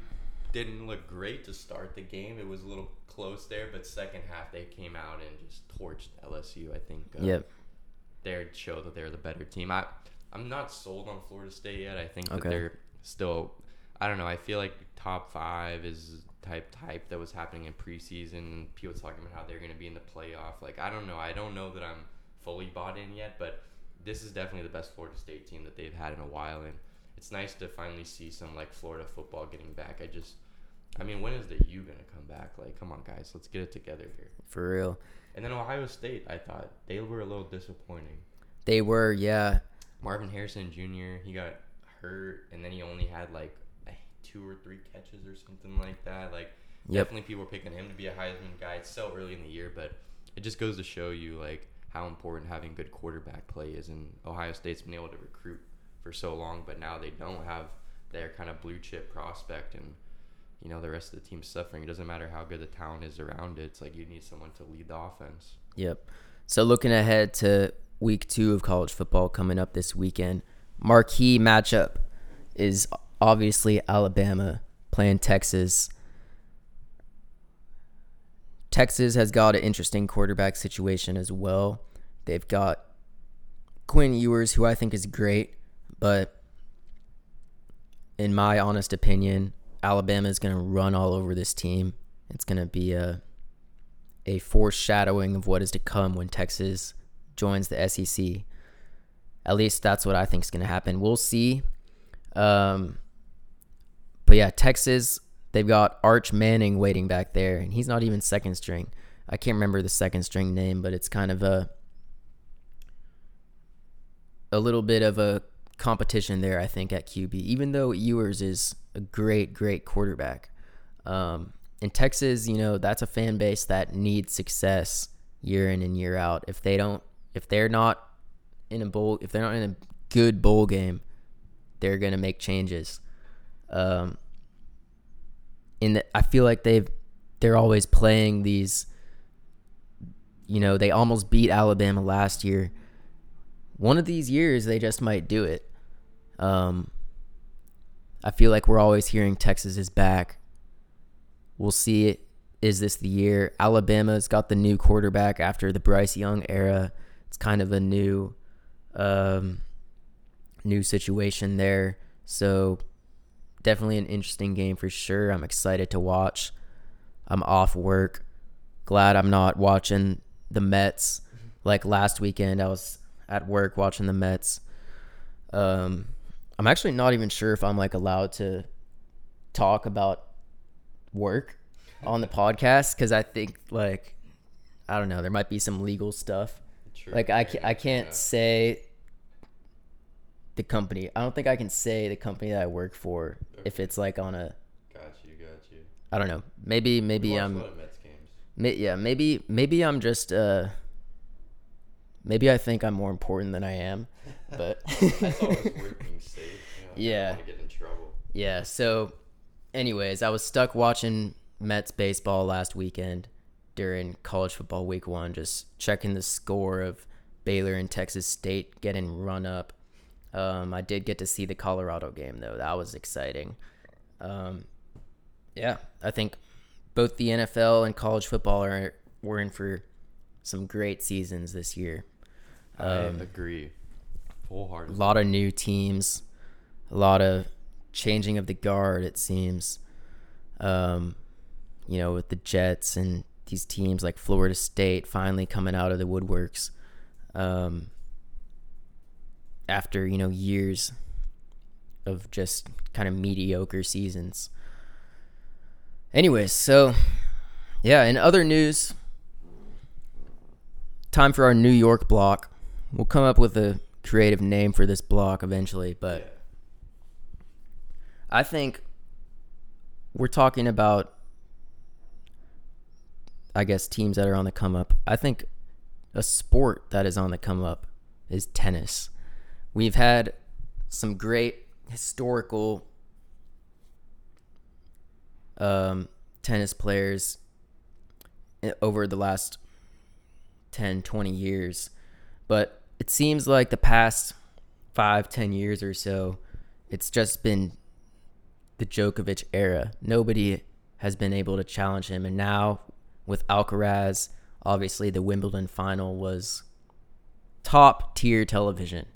didn't look great to start the game. It was a little close there, but second half they came out and just torched LSU. I think. Uh, Yep. They showed that they're the better team. I I'm not sold on Florida State yet. I think that they're still. I don't know. I feel like top five is type type that was happening in preseason. People talking about how they're going to be in the playoff. Like I don't know. I don't know that I'm fully bought in yet, but this is definitely the best Florida State team that they've had in a while, and it's nice to finally see some like Florida football getting back. I just, I mean, when is the U gonna come back? Like, come on, guys, let's get it together here. For real. And then Ohio State, I thought they were a little disappointing. They were, yeah. Marvin Harrison Jr. He got hurt, and then he only had like two or three catches or something like that. Like, Yep. definitely people were picking him to be a Heisman guy. It's so early in the year, but it just goes to show you like how important having good quarterback play is. And Ohio State's been able to recruit for so long, but now they don't have their kind of blue chip prospect, and you know the rest of the team's suffering. It doesn't matter how good the talent is around it. It's like you need someone to lead the offense. Yep. So looking ahead to week two of college football coming up this weekend, marquee matchup is obviously Alabama playing Texas. Texas has got an interesting quarterback situation as well. They've got Quinn Ewers, who I think is great, but in my honest opinion, Alabama is going to run all over this team. It's going to be a a foreshadowing of what is to come when Texas joins the SEC. At least that's what I think is going to happen. We'll see. Um, but yeah, Texas, they've got Arch Manning waiting back there, and he's not even second string. I can't remember the second string name, but it's kind of a a little bit of a competition there, I think, at QB, even though Ewers is a great, great quarterback. Um, in Texas, you know, that's a fan base that needs success year in and year out. If they don't, if they're not in a bowl, if they're not in a good bowl game, they're gonna make changes. Um, I feel like they've, they're always playing these. You know, they almost beat Alabama last year one of these years they just might do it. Um, I feel like we're always hearing Texas is back. We'll see it. Is this the year? Alabama's got the new quarterback after the Bryce Young era. It's kind of a new, um, new situation there. So definitely an interesting game for sure. I'm excited to watch. I'm off work. Glad I'm not watching the Mets like last weekend. I was at work watching the Mets. Um, I'm actually not even sure if I'm like allowed to talk about work on the podcast because I think like I don't know there might be some legal stuff. True. Like I, I can't yeah. say the company. I don't think I can say the company that I work for okay. if it's like on a. Got you, got you. I don't know. Maybe maybe I'm. May, yeah, maybe maybe I'm just uh Maybe I think I'm more important than I am, but that's always working safe. You know, yeah. get in trouble. Yeah. So, anyways, I was stuck watching Mets baseball last weekend during college football week one, just checking the score of Baylor and Texas State getting run up. Um, I did get to see the Colorado game though. That was exciting. Um, yeah, I think both the NFL and college football are were in for some great seasons this year. Um, I agree. Wholeheartedly. A lot of new teams, a lot of changing of the guard. It seems, um, you know, with the Jets and these teams like Florida State finally coming out of the woodworks, um, after you know years of just kind of mediocre seasons. Anyways, so yeah, in other news, time for our New York block. We'll come up with a creative name for this block eventually, but. I think we're talking about I guess teams that are on the come up. I think a sport that is on the come up is tennis. We've had some great historical um, tennis players over the last 10, 20 years. But it seems like the past five, ten years or so, it's just been the Djokovic era. Nobody has been able to challenge him. And now with Alcaraz, obviously the Wimbledon final was top tier television.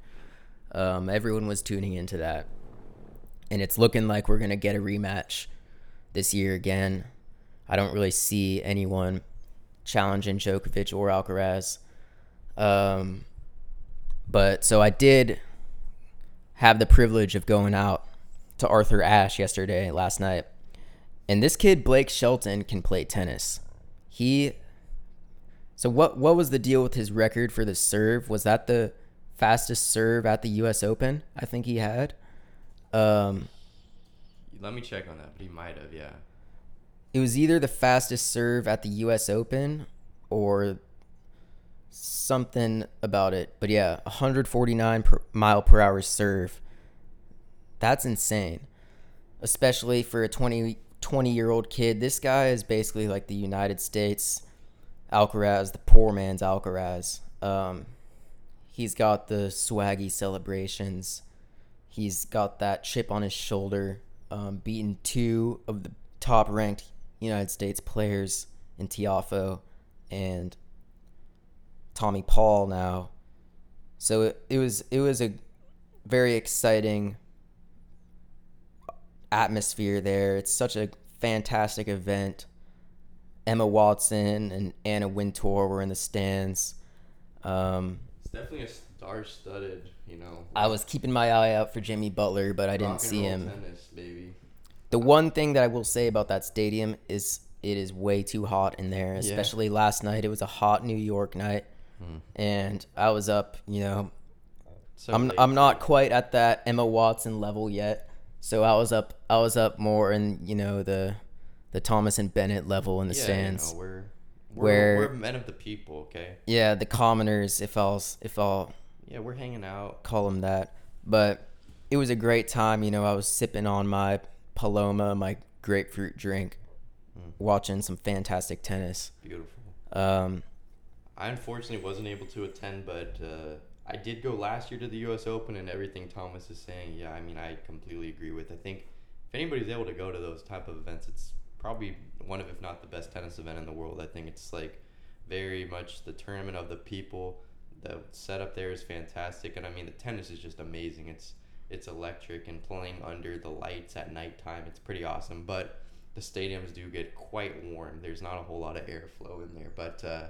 Um, everyone was tuning into that. And it's looking like we're going to get a rematch this year again. I don't really see anyone challenging Djokovic or Alcaraz. Um, but so I did have the privilege of going out to Arthur Ashe yesterday, last night. And this kid, Blake Shelton, can play tennis. He. So what what was the deal with his record for the serve? Was that the fastest serve at the U.S. Open? I think he had. Um, Let me check on that, but he might have, yeah. It was either the fastest serve at the U.S. Open or something about it. But yeah, 149 per mile per hour serve. That's insane. Especially for a 20, 20 year old kid. This guy is basically like the United States Alcaraz, the poor man's Alcaraz. Um, he's got the swaggy celebrations. He's got that chip on his shoulder, um, beating two of the top ranked United States players in Tiafoe and Tommy Paul now. So it, it was it was a very exciting atmosphere there. It's such a fantastic event. Emma Watson and Anna Wintour were in the stands. Um, It's definitely a star-studded, you know. I was keeping my eye out for Jimmy Butler, but I didn't see him. Tennis. The one thing that I will say about that stadium is it is way too hot in there, especially last night. It was a hot New York night, Hmm. and I was up. You know, So I'm. I'm not quite at that Emma Watson level yet, so I was up. I was up more in you know the the Thomas and Bennett level in the yeah, stands. You know, we're, we're where- we're men of the people, okay? Yeah, the commoners, if I'll if I'll Yeah, we're hanging out. call them that. But it was a great time. You know, I was sipping on my Paloma, my grapefruit drink, Mm. watching some fantastic tennis. Beautiful. Um, I unfortunately wasn't able to attend, but uh, I did go last year to the U.S. Open, and everything Thomas is saying, yeah, I mean, I completely agree with. I think if anybody's able to go to those type of events, it's probably one of, if not the best tennis event in the world. I think it's like very much the tournament of the people. The setup there is fantastic, and I mean, the tennis is just amazing. It's it's electric and playing under the lights at nighttime. It's pretty awesome, but the stadiums do get quite warm. There's not a whole lot of airflow in there, but uh,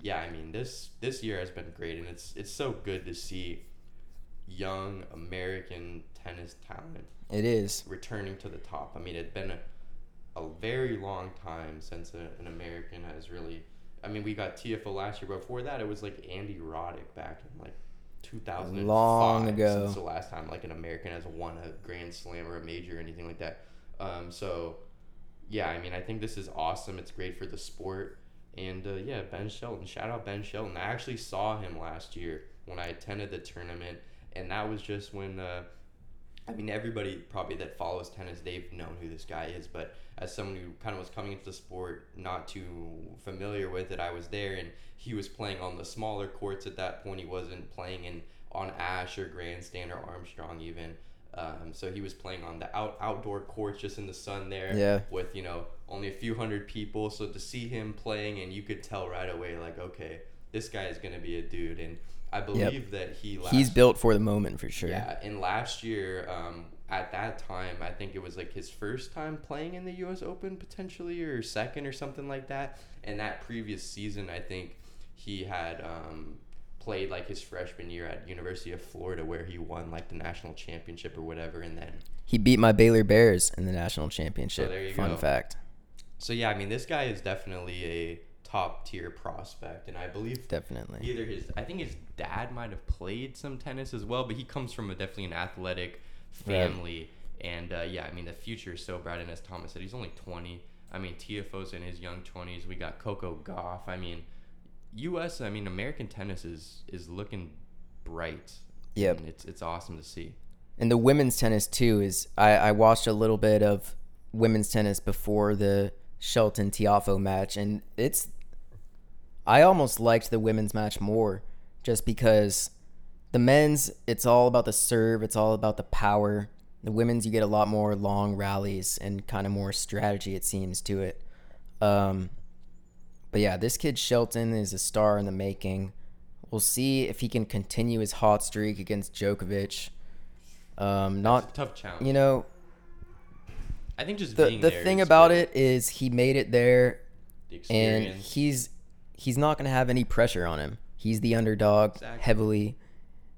yeah, I mean this this year has been great, and it's it's so good to see young American tennis talent it is. returning to the top. I mean, it's been a, a very long time since a, an American has really. I mean, we got Tiafoe last year. but Before that, it was like Andy Roddick back in like 2005. Long ago. Since the last time like an American has won a Grand Slam or a major or anything like that. Um, so, yeah, I mean, I think this is awesome. It's great for the sport. And uh, yeah, Ben Shelton. Shout out Ben Shelton. I actually saw him last year when I attended the tournament, and that was just when. Uh, I mean, everybody probably that follows tennis, they've known who this guy is. But as someone who kind of was coming into the sport, not too familiar with it, I was there, and he was playing on the smaller courts at that point. He wasn't playing in on Ashe or Grandstand or Armstrong even. Um, so he was playing on the out outdoor courts, just in the sun there, Yeah. with you know only a few hundred people. So to see him playing, and you could tell right away, like, okay, this guy is gonna be a dude. And I believe that he last He's built for the moment for sure. yeah, and last year, um, at that time, I think it was like his first time playing in the U.S. Open potentially, or second, or something like that. And that previous season, I think he had um, played like his freshman year at University of Florida, where he won like the national championship or whatever. And then, He beat my Baylor Bears in the national championship. So there you Fun go. fact. so yeah, I mean, this guy is definitely a top tier prospect, and I believe Definitely. either his I think his dad might have played some tennis as well, but he comes from a definitely an athletic family. And uh, yeah, I mean the future is so bright. And as Thomas said, he's only 20. I mean Tiafoe's in his young 20s. We got Coco Gauff. I mean, U.S. I mean American tennis is is looking bright. Yep. And it's it's awesome to see. And the women's tennis too is I, I watched a little bit of women's tennis before the Shelton Tiafoe match and it's I almost liked the women's match more just because the men's it's all about the serve, it's all about the power. The women's you get a lot more long rallies and kind of more strategy it seems to it. Um but yeah, this kid Shelton is a star in the making. We'll see if he can continue his hot streak against Djokovic. Um, not a tough challenge. you know I think just the the thing about great. it is he made it there the and he's he's not gonna have any pressure on him. He's the underdog Exactly. heavily,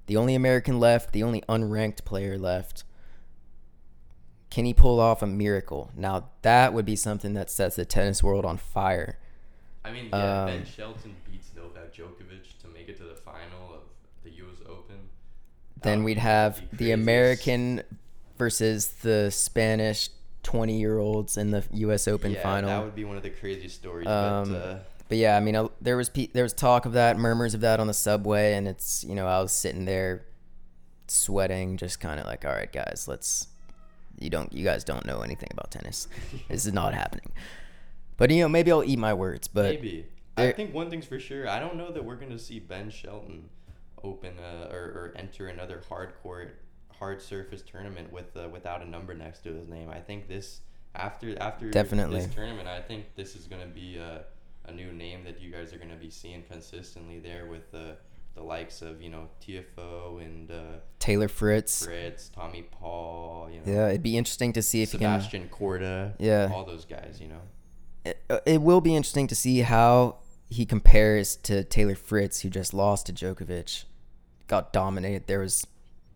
the only American left, the only unranked player left. Can he pull off a miracle? Now that would be something that sets the tennis world on fire. I mean, yeah, um, Ben Shelton beats Novak Djokovic to make it to the final of the U.S. Open. Then would we'd have the. American versus the Spanish 20 year olds in the U.S. Open yeah, final. That would be one of the craziest stories. Um, but uh, But yeah, I mean, uh, there was pe- there was talk of that, murmurs of that on the subway, and it's you know I was sitting there, sweating, just kind of like, all right, guys, let's. You don't, you guys don't know anything about tennis. this is not happening. But you know, maybe I'll eat my words. But maybe. I think one thing's for sure. I don't know that we're gonna see Ben Shelton open uh, or, or enter another hard court, hard surface tournament with uh, without a number next to his name. I think this after after Definitely. this tournament, I think this is gonna be uh, a new name that you guys are going to be seeing consistently there with the the likes of you know Tiafoe and uh, Taylor Fritz. Fritz, Tommy Paul. You know, Yeah, it'd be interesting to see if he can. Sebastian Corda. Yeah. all those guys. You know. It, it will be interesting to see how he compares to Taylor Fritz, who just lost to Djokovic, got dominated. There was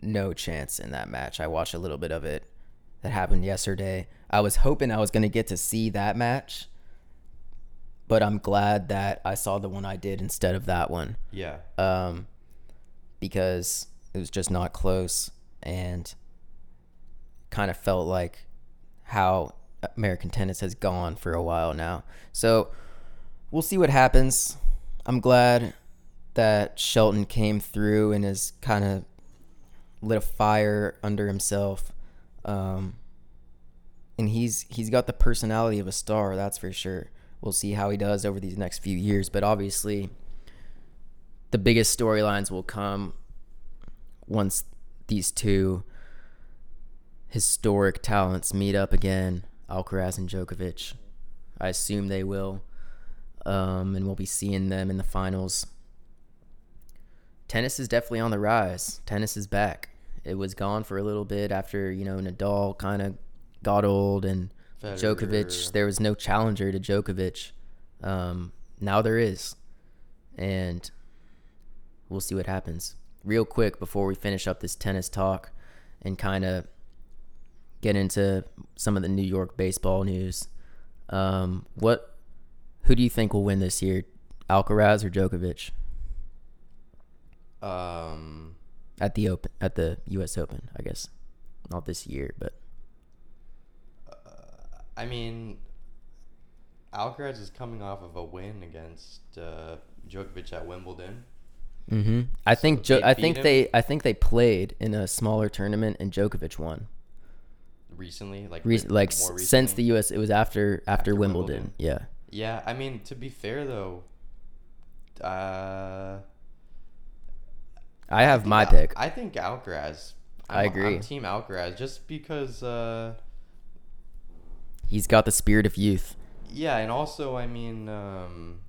no chance in that match. I watched a little bit of it that happened yesterday. I was hoping I was going to get to see that match, but I'm glad that I saw the one I did instead of that one Yeah. um, because it was just not close and kind of felt like how American tennis has gone for a while now. So we'll see what happens. I'm glad that Shelton came through and has kind of lit a fire under himself. Um, and he's he's got the personality of a star, that's for sure. We'll see how he does over these next few years, but obviously the biggest storylines will come once these two historic talents meet up again, Alcaraz and Djokovic. I assume they will. Um, and we'll be seeing them in the finals. Tennis is definitely on the rise. Tennis is back. It was gone for a little bit after, you know, Nadal kind of got old and Djokovic, there was no challenger to Djokovic. Um, now there is. And we'll see what happens. Real quick before we finish up this tennis talk and kind of get into some of the New York baseball news. Um, what who do you think will win this year? Alcaraz or Djokovic Um. at the open at the US Open, I guess. Not this year, but I mean, Alcaraz is coming off of a win against uh, Djokovic at Wimbledon. hmm I think jo- I think him? they I think they played in a smaller tournament and Djokovic won. Recently, like Re- like more s- since the US it was after after, After Wimbledon. Wimbledon. Yeah. Yeah, I mean to be fair though, uh, I have think my Al- pick. I think Alcaraz. I I'm, agree. I'm team Alcaraz just because. Uh, He's got the spirit of youth. yeah, and also I mean, um,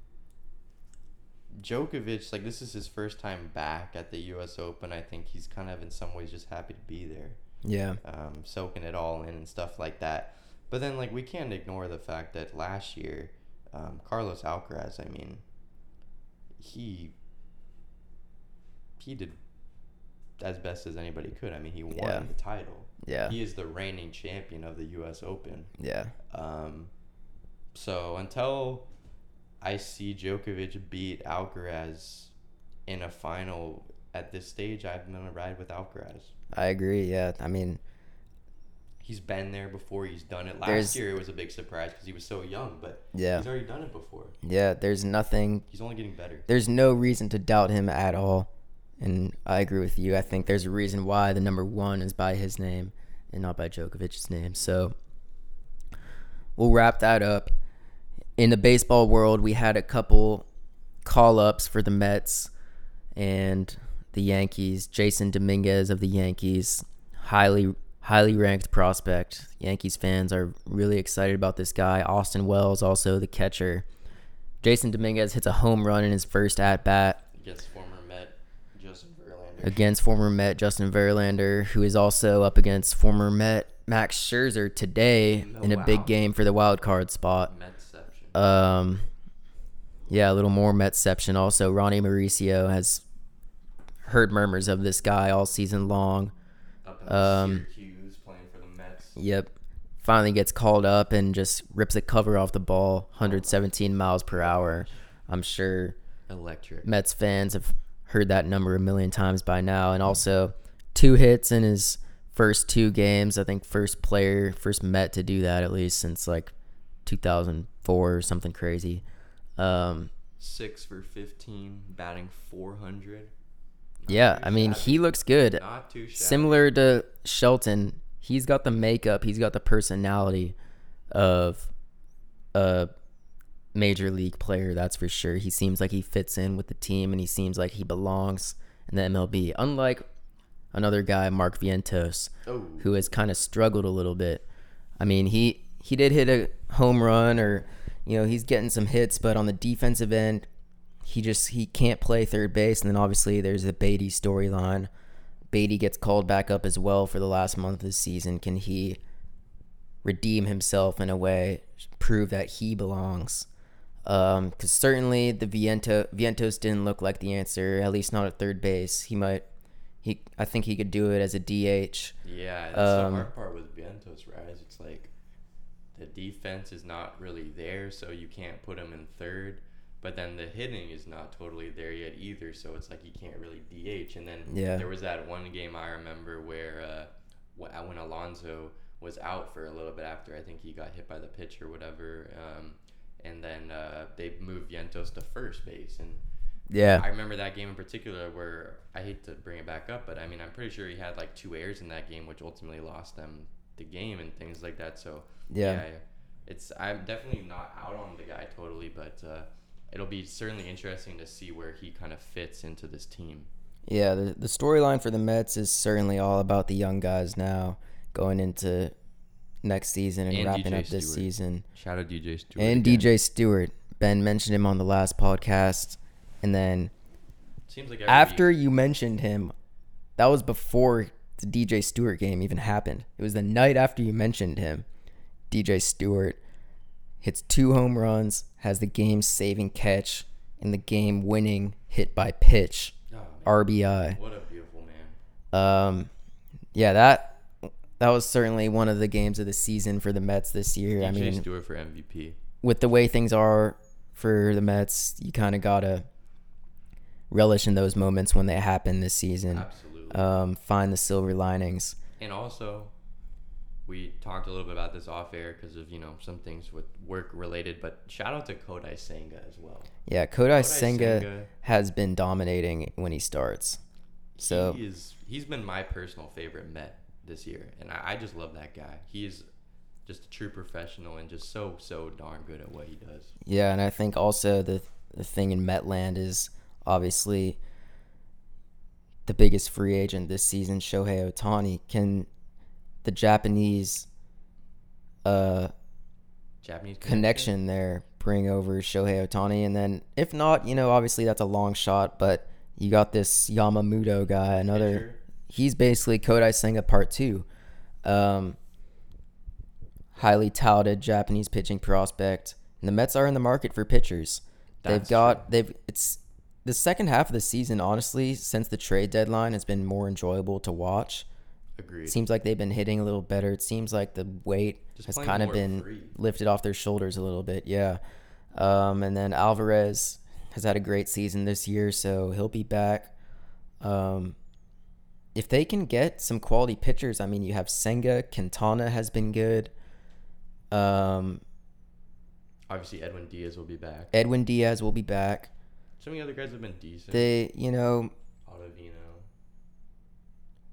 Djokovic. Like this is his first time back at the U.S. Open. I think he's kind of in some ways just happy to be there. Yeah. um, soaking it all in and stuff like that. But then, like, we can't ignore the fact that last year, um, Carlos Alcaraz, I mean, he he did as best as anybody could. I mean, he won Yeah. the title. Yeah. He is the reigning champion of the U.S. Open. Yeah. Um, so until I see Djokovic beat Alcaraz in a final at this stage, I'm gonna ride with Alcaraz. I agree. Yeah. I mean, He's been there before. He's done it. Last year it was a big surprise because he was so young, but yeah. he's already done it before. Yeah, there's nothing He's only getting better. there's no reason to doubt him at all. And I agree with you. I think there's a reason why the number one is by his name and not by Djokovic's name. So we'll wrap that up. In the baseball world, we had a couple call ups for the Mets and the Yankees. Jasson Dominguez of the Yankees, highly highly ranked prospect. Yankees fans are really excited about this guy. Austin Wells, also the catcher. Jasson Dominguez hits a home run in his first at bat Against former Met Justin Verlander. against former Met Justin Verlander, who is also up against former Met Max Scherzer today Oh, in a wow. big game for the wild card spot. Metception. Um, yeah, a little more Metception. Also, Ronny Mauricio has heard murmurs of this guy all season long. Up in um, Syracuse playing for the Mets. Yep. Finally gets called up and just rips a cover off the ball, 117 miles per hour. I'm sure Electric. Mets fans have heard that number a million times by now. And also, two hits in his first two games. I think first player, first Met to do that at least since like 2004 or something crazy. Um, Six for 15, batting 400. Yeah, I mean, shabby. he looks good. Not too shabby. Similar to Shelton, he's got the makeup, he's got the personality of a major league player, that's for sure. He seems like he fits in with the team and he seems like he belongs in the MLB. Unlike another guy, Mark Vientos, Oh. who has kind of struggled a little bit. I mean, he he did hit a home run or you know, he's getting some hits, but on the defensive end, he just he can't play third base. And then obviously there's the Baty storyline. Baty gets called back up as well for the last month of the season. Can he redeem himself in a way, prove that he belongs? Because um, certainly the Viento Vientos didn't look like the answer, at least not at third base. He might, he I think he could do it as a DH. Yeah, that's Um, the hard part with Vientos, right? It's like the defense is not really there, so you can't put him in third. But then the hitting is not totally there yet either, so it's like you can't really DH. And then Yeah. there was that one game I remember where uh, when Alonso was out for a little bit after I think he got hit by the pitch or whatever, um, and then uh, they moved Vientos to first base, and Yeah, I remember that game in particular where I hate to bring it back up, but I mean I'm pretty sure he had like two errors in that game, which ultimately lost them the game and things like that. So Yeah. it's I'm definitely not out on the guy totally, but uh, it'll be certainly interesting to see where he kind of fits into this team. Yeah, the, the storyline for the Mets is certainly all about the young guys now going into next season and, And wrapping DJ up this Stewart. season. Shout out DJ Stewart and again. DJ Stewart. Ben mentioned him on the last podcast. And then Seems like after you mentioned him, that was before the DJ Stewart game even happened. It was the night after you mentioned him. DJ Stewart hits two home runs, has the game saving catch, and the game winning hit by pitch. oh, RBI. what a beautiful man. Um, yeah, that that was certainly one of the games of the season for the Mets this year. I mean, Stewart for MVP. with the way things are for the Mets, you kind of gotta relish in those moments when they happen this season. Absolutely. Um, find the silver linings. And also, we talked a little bit about this off air because of you know some things with work related. But shout out to Kodai Senga as well. Yeah, Kodai, Kodai Senga, Senga- has been dominating when he starts. So he is he's been my personal favorite Met this year, and I, I just love that guy. he's just a true professional and just so so darn good at what he does. Yeah, and I think also the the thing in Metland is obviously the biggest free agent this season, Shohei Ohtani. Can the Japanese uh, Japanese connection there bring over Shohei Ohtani? And then if not, you know, obviously that's a long shot, but you got this Yamamoto guy, another. Pitcher. He's basically Kodai Senga part two. Um, highly touted Japanese pitching prospect. And the Mets are in the market for pitchers. they've That's got they've it's the second half of the season, honestly, since the trade deadline has been more enjoyable to watch. Agreed. It seems like they've been hitting a little better. It seems like the weight Just has kind of been free. lifted off their shoulders a little bit. Yeah. Um, and then Alvarez has had a great season this year, so he'll be back. Um, if they can get some quality pitchers, I mean, you have Senga, Quintana has been good. Um, Obviously, Edwin Diaz will be back. Edwin Diaz will be back. So many other guys have been decent. They, you know, Ottavino.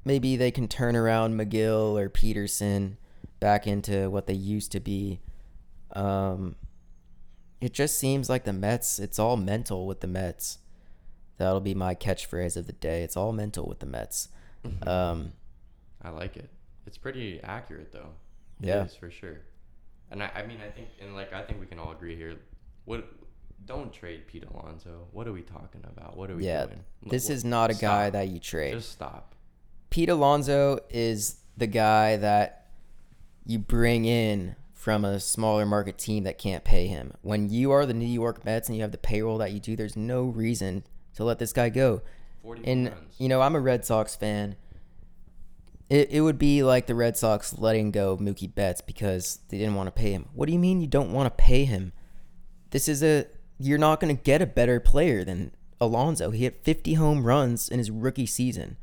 Maybe they can turn around Megill or Peterson back into what they used to be. Um, it just seems like the Mets, it's all mental with the Mets. That'll be my catchphrase of the day. It's all mental with the Mets. Um, I like it. It's pretty accurate though. It Yeah. for sure. And I, I mean, I think, and like, I think we can all agree here. What? Don't trade Pete Alonso. What are we talking about? What are we yeah, doing? this What- is not a guy that you trade. Just stop. Pete Alonso is the guy that you bring in from a smaller market team that can't pay him. When you are the New York Mets and you have the payroll that you do, there's no reason to let this guy go. Forty And runs. you know, I'm a Red Sox fan. It, it would be like the Red Sox letting go of Mookie Betts because they didn't want to pay him. What do you mean you don't want to pay him? This is a you're not going to get a better player than Alonso. He hit 50 home runs in his rookie season.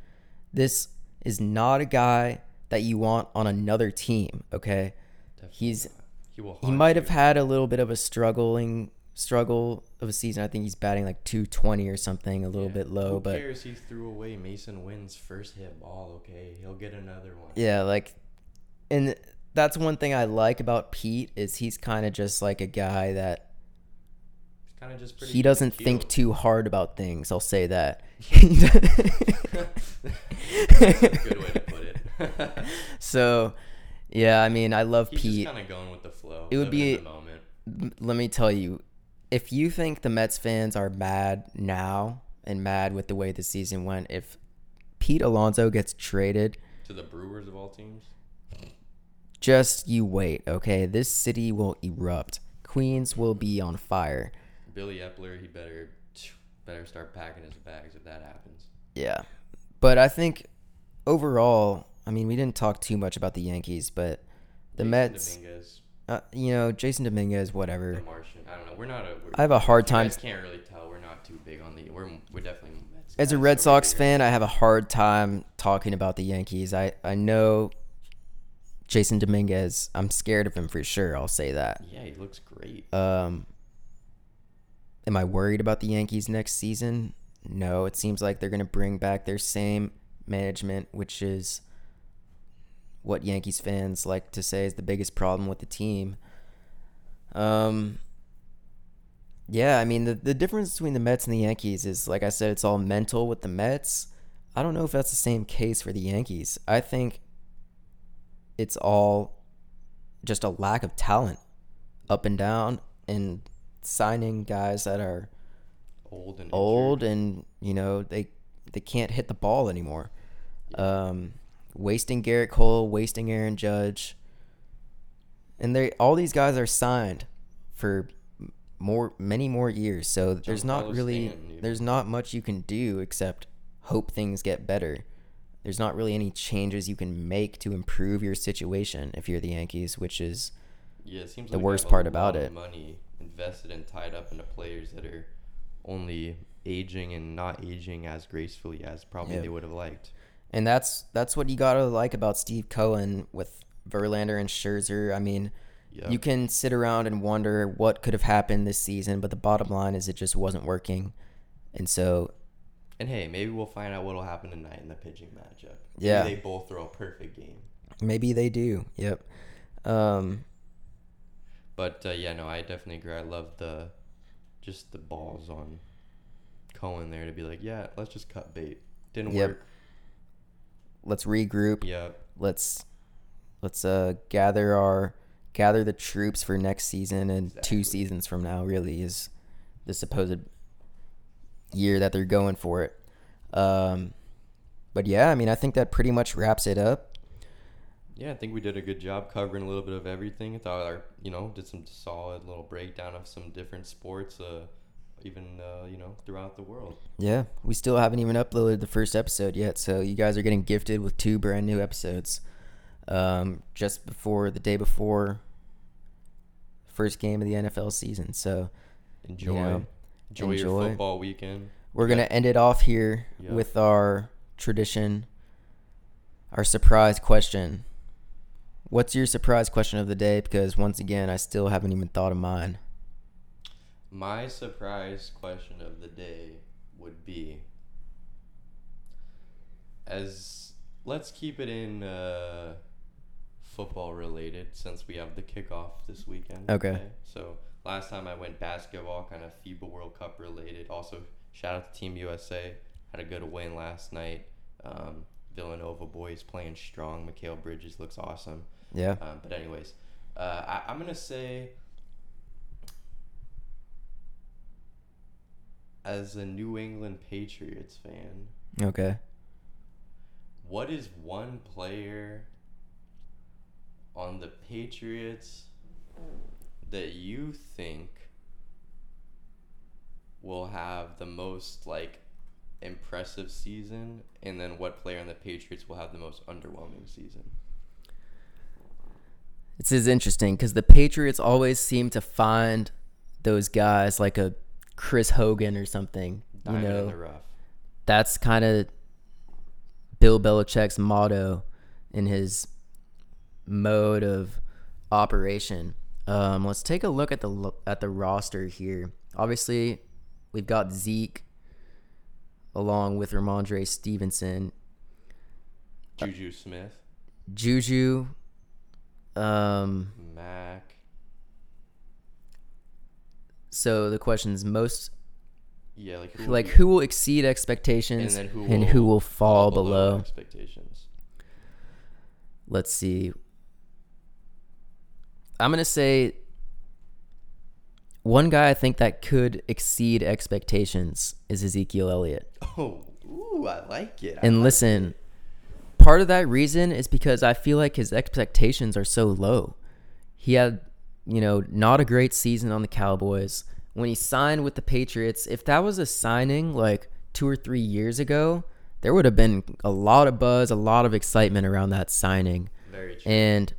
This is not a guy that you want on another team, okay? Definitely He's not. he will. he might you. have had a little bit of a struggling struggle of a season. I think he's batting like 220 or something, a little Yeah. bit low, Who but cares? He threw away Masyn Winn's first hit ball. Okay, he'll get another one. yeah, like and that's one thing I like about Pete is he's kind of just like a guy that kind of just pretty. he doesn't cute. think too hard about things. I'll say that. That's a good way to put it. so, yeah, I mean, I love He's Pete. kind of going with the flow. It would be- the moment. let me tell you, if you think the Mets fans are mad now and mad with the way the season went, if Pete Alonso gets traded, To the Brewers of all teams. just you wait, okay? This city will erupt. Queens will be on fire. Billy Eppler, he better better start packing his bags if that happens. Yeah. But I think overall, I mean, we didn't talk too much about the Yankees, but the Jason Mets, Dominguez, uh, you know, Jasson Dominguez, the whatever. Martian. I don't know. We're not a. We're, I have a hard time guys can't really tell. We're not too big on the. We're we're definitely Mets. as a Red Sox fan, I have a hard time talking about the Yankees. I I know Jasson Dominguez. I'm scared of him for sure. I'll say that. Yeah, he looks great. Um, am I worried about the Yankees next season? No. It seems like they're going to bring back their same management, which is what Yankees fans like to say is the biggest problem with the team. Um, yeah, I mean the the difference between the Mets and the Yankees is like I said, it's all mental with the Mets. I don't know if that's the same case for the Yankees. I think it's all just a lack of talent up and down and signing guys that are Old and old injured. and you know they they can't hit the ball anymore. Um, wasting Gerrit Cole, wasting Aaron Judge, and they all these guys are signed for more many more years. So there's not really Stanton, there's not much you can do except hope things get better. There's not really any changes you can make to improve your situation if you're the Yankees, which is Yeah, the like worst part about it. Money invested and tied up into players that are only aging and not aging as gracefully as probably they would have liked. And that's that's what you gotta like about Steve Cohen with Verlander and Scherzer. I mean, Yeah. you can sit around and wonder what could have happened this season, but the bottom line is it just wasn't working. And so, And hey, maybe we'll find out what'll happen tonight in the pitching matchup. Maybe Yeah. they both throw a perfect game. maybe they do. Yep. Um, But uh, yeah, no, I definitely agree. I love the just the balls on Cohen there to be like, yeah, let's just cut bait. Didn't Yep. work. let's regroup. Yep. Let's let's uh gather our gather the troops for next season and two seasons from now. Really is the supposed year that they're going for it. Um, but yeah, I mean, I think that pretty much wraps it up. Yeah, I think we did a good job covering a little bit of everything. I thought our, you know, did some solid little breakdown of some different sports, uh, even uh, you know, throughout the world. Yeah, we still haven't even uploaded the first episode yet, so you guys are getting gifted with two brand new episodes. Um, just before the day before first game of the NFL season. So Enjoy, know, enjoy, enjoy. your football weekend. we're Yeah. gonna end it off here Yeah. with our tradition, our surprise question. What's your surprise question of the day? Because once again, I still haven't even thought of mine. My surprise question of the day would be as let's keep it in uh, football related since we have the kickoff this weekend. Okay. So last time I went basketball, kind of FIBA World Cup related. Also, shout out to Team USA. Had a good win last night. Um, Villanova boys playing strong. Mikal Bridges looks awesome. Yeah. Um, but anyways, uh, I, I'm gonna say, as a New England Patriots fan, Okay. what is one player on the Patriots that you think will have the most like impressive season, and then what player on the Patriots will have the most underwhelming season? This is interesting because the Patriots always seem to find those guys like a Chris Hogan or something. Diamond you in know, the rough. that's kind of Bill Belichick's motto in his mode of operation. Um, let's take a look at the at the roster here. Obviously, we've got Zeke along with Rhamondre Stevenson, Juju Smith, Juju. Um, Mac. so the question is most Yeah, like who, like would- who will exceed expectations and and, then who who will will fall below. expectations. Let's see. I'm gonna say one guy I think that could exceed expectations is Ezekiel Elliott. Oh, ooh, I like it. I And like listen, part of that reason is because I feel like his expectations are so low. He had, you know, not a great season on the Cowboys. When he signed with the Patriots, if that was a signing like two or three years ago, there would have been a lot of buzz, a lot of excitement around that signing. Very true. And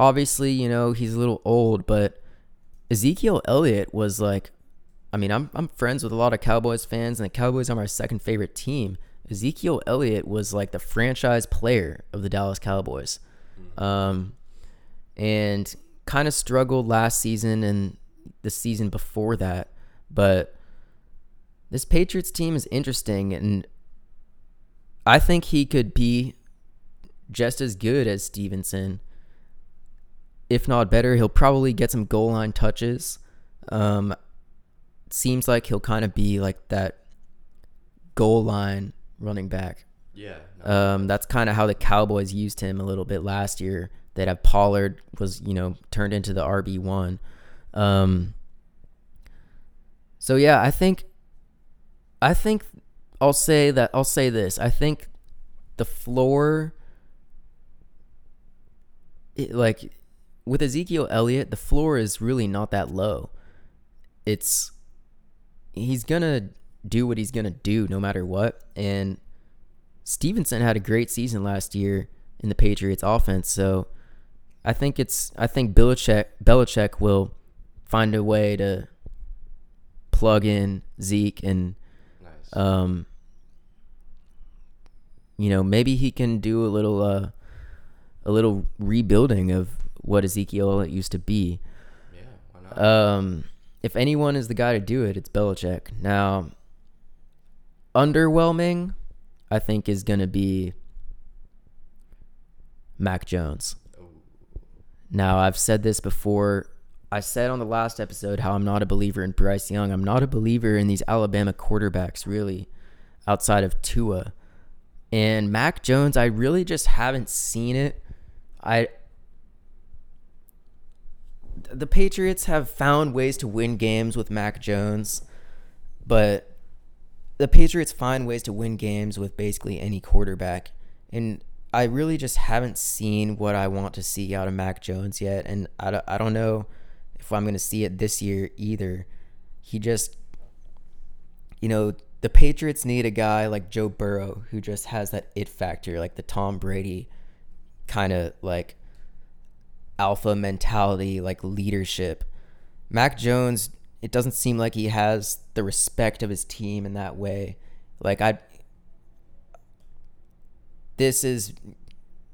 obviously, you know, he's a little old, but Ezekiel Elliott was like I mean, I'm I'm friends with a lot of Cowboys fans and the Cowboys are my second favorite team. Ezekiel Elliott was like the franchise player of the Dallas Cowboys. Um and kind of struggled last season and the season before that, but this Patriots team is interesting and I think he could be just as good as Stevenson if not better. He'll probably get some goal line touches. Um, seems like he'll kind of be like that goal line running back. yeah. no, Um, that's kind of how the Cowboys used him a little bit last year. They'd have Pollard was you know turned into the RB one. Um, so yeah, I think, I think I'll say that I'll say this. I think the floor, it, like with Ezekiel Elliott, the floor is really not that low. It's he's gonna do what he's gonna do no matter what, and Stevenson had a great season last year in the Patriots offense, so I think it's I think Belichick Belichick will find a way to plug in Zeke and nice. um you know maybe he can do a little uh a little rebuilding of what Ezekiel used to be. yeah. Why not? Um, if anyone is the guy to do it, it's Belichick. Now, underwhelming, I think, is going to be Mac Jones. Now, I've said this before. I said on the last episode how I'm not a believer in Bryce Young. I'm not a believer in these Alabama quarterbacks, really, outside of Tua. And Mac Jones, I really just haven't seen it. I the Patriots have found ways to win games with Mac Jones, but the Patriots find ways to win games with basically any quarterback. And I really just haven't seen what I want to see out of Mac Jones yet. And I don't, I don't know if I'm going to see it this year either. He just, you know, the Patriots need a guy like Joe Burrow who just has that it factor, like the Tom Brady kind of like alpha mentality, like leadership. Mac Jones, it doesn't seem like he has the respect of his team in that way. Like I this is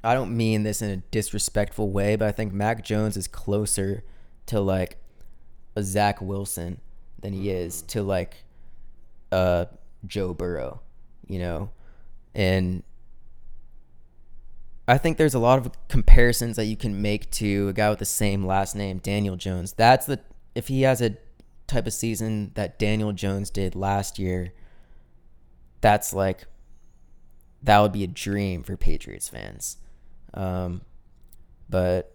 I don't mean this in a disrespectful way, but I think Mac Jones is closer to like a Zach Wilson than he is to like uh Joe Burrow, you know? And I think there's a lot of comparisons that you can make to a guy with the same last name, Daniel Jones. That's the if he has a type of season that Daniel Jones did last year, that's like that would be a dream for Patriots fans. Um, but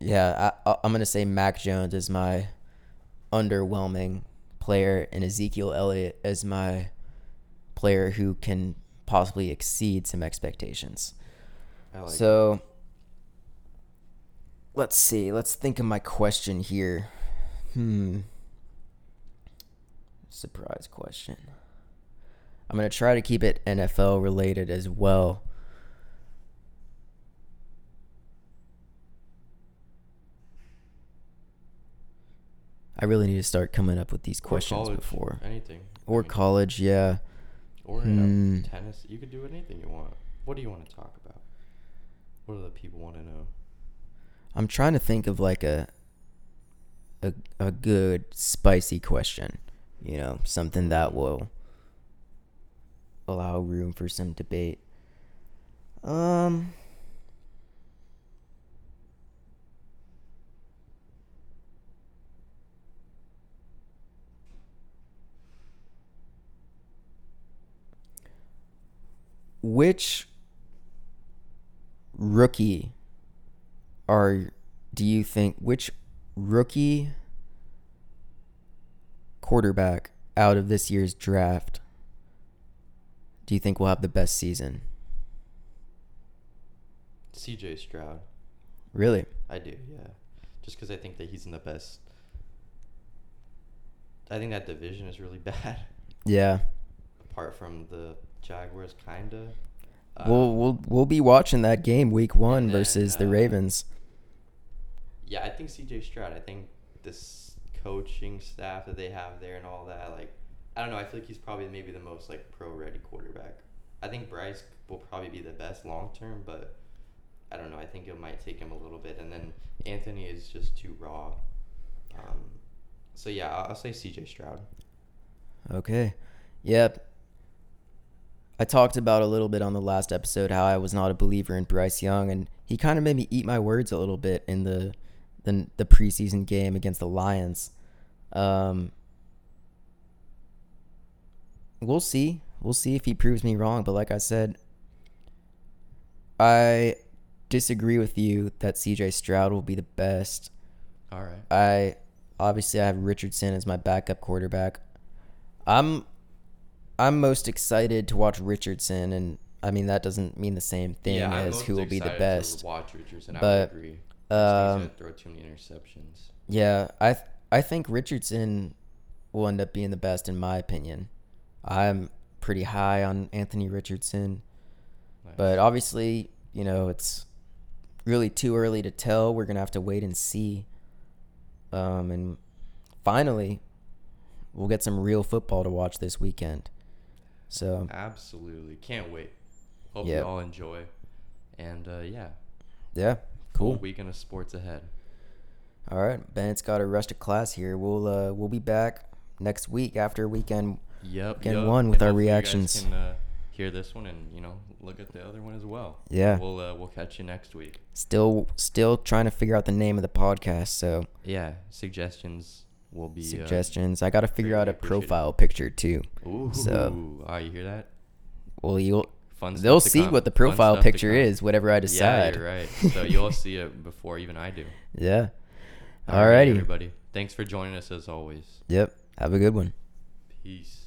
yeah, I, I'm gonna say Mac Jones is my underwhelming player, and Ezekiel Elliott is my player who can possibly exceed some expectations. Like it. So let's see. Let's think of my question here. Hmm. Surprise question. I'm going to try to keep it NFL related as well. I really need to start coming up with these questions college, before. anything. Or mean, college, yeah. or Hmm. tennis. You could do anything you want. What do you want to talk about? What do the people want to know? I'm trying to think of like a a a good spicy question, you know, something that will allow room for some debate. Um Which rookie are do you think which rookie quarterback out of this year's draft do you think will have the best season? CJ Stroud. Really? I do, yeah. Just because I think that he's in the best. I think that division is really bad. Yeah. Apart from the Jaguars, kinda. Uh, we'll we'll we'll be watching that game week one and then, versus the uh, Ravens. Yeah, I think CJ Stroud. I think this coaching staff that they have there and all that, like, I don't know. I feel like he's probably maybe the most like pro-ready quarterback. I think Bryce will probably be the best long term, but I don't know. I think it might take him a little bit, and then Anthony is just too raw. Um, so yeah, I'll, I'll say CJ Stroud. Okay. Yep. I talked about a little bit on the last episode how I was not a believer in Bryce Young, and he kind of made me eat my words a little bit in the the, the preseason game against the Lions. Um, we'll see. We'll see if he proves me wrong. But like I said, I disagree with you that CJ Stroud will be the best. All right. I obviously I have Richardson as my backup quarterback. I'm I'm most excited to watch Richardson, and I mean that doesn't mean the same thing yeah, as who will be the excited to best. Watch Richardson. I But, would agree. Just 'cause Um, he's throw too many interceptions. yeah, I th- I think Richardson will end up being the best in my opinion. I'm pretty high on Anthony Richardson, Nice. but obviously, you know, it's really too early to tell. We're gonna have to wait and see. Um, and finally, we'll get some real football to watch this weekend. So Absolutely. Can't wait. Hope Yep. you all enjoy. And uh, yeah, yeah, cool. weekend of sports ahead. All right, Bennett's got a rush to class here. We'll uh, we'll be back next week after weekend. Yep. Weekend yep. one with And our hopefully you guys reactions. Can, uh, hear this one and you know look at the other one as well. Yeah. We'll uh, we'll catch you next week. Still still trying to figure out the name of the podcast. So Yeah. Suggestions will be uh, suggestions. I got to figure out a profile picture too. Ooh. So- Ah, you hear that? Well, you'll Fun. they'll see come. what the profile picture is, whatever I decide. Yeah, you're right. So you'll see it before even I do. Yeah. All right, Alrighty. everybody. Thanks for joining us as always. Yep. Have a good one. Peace.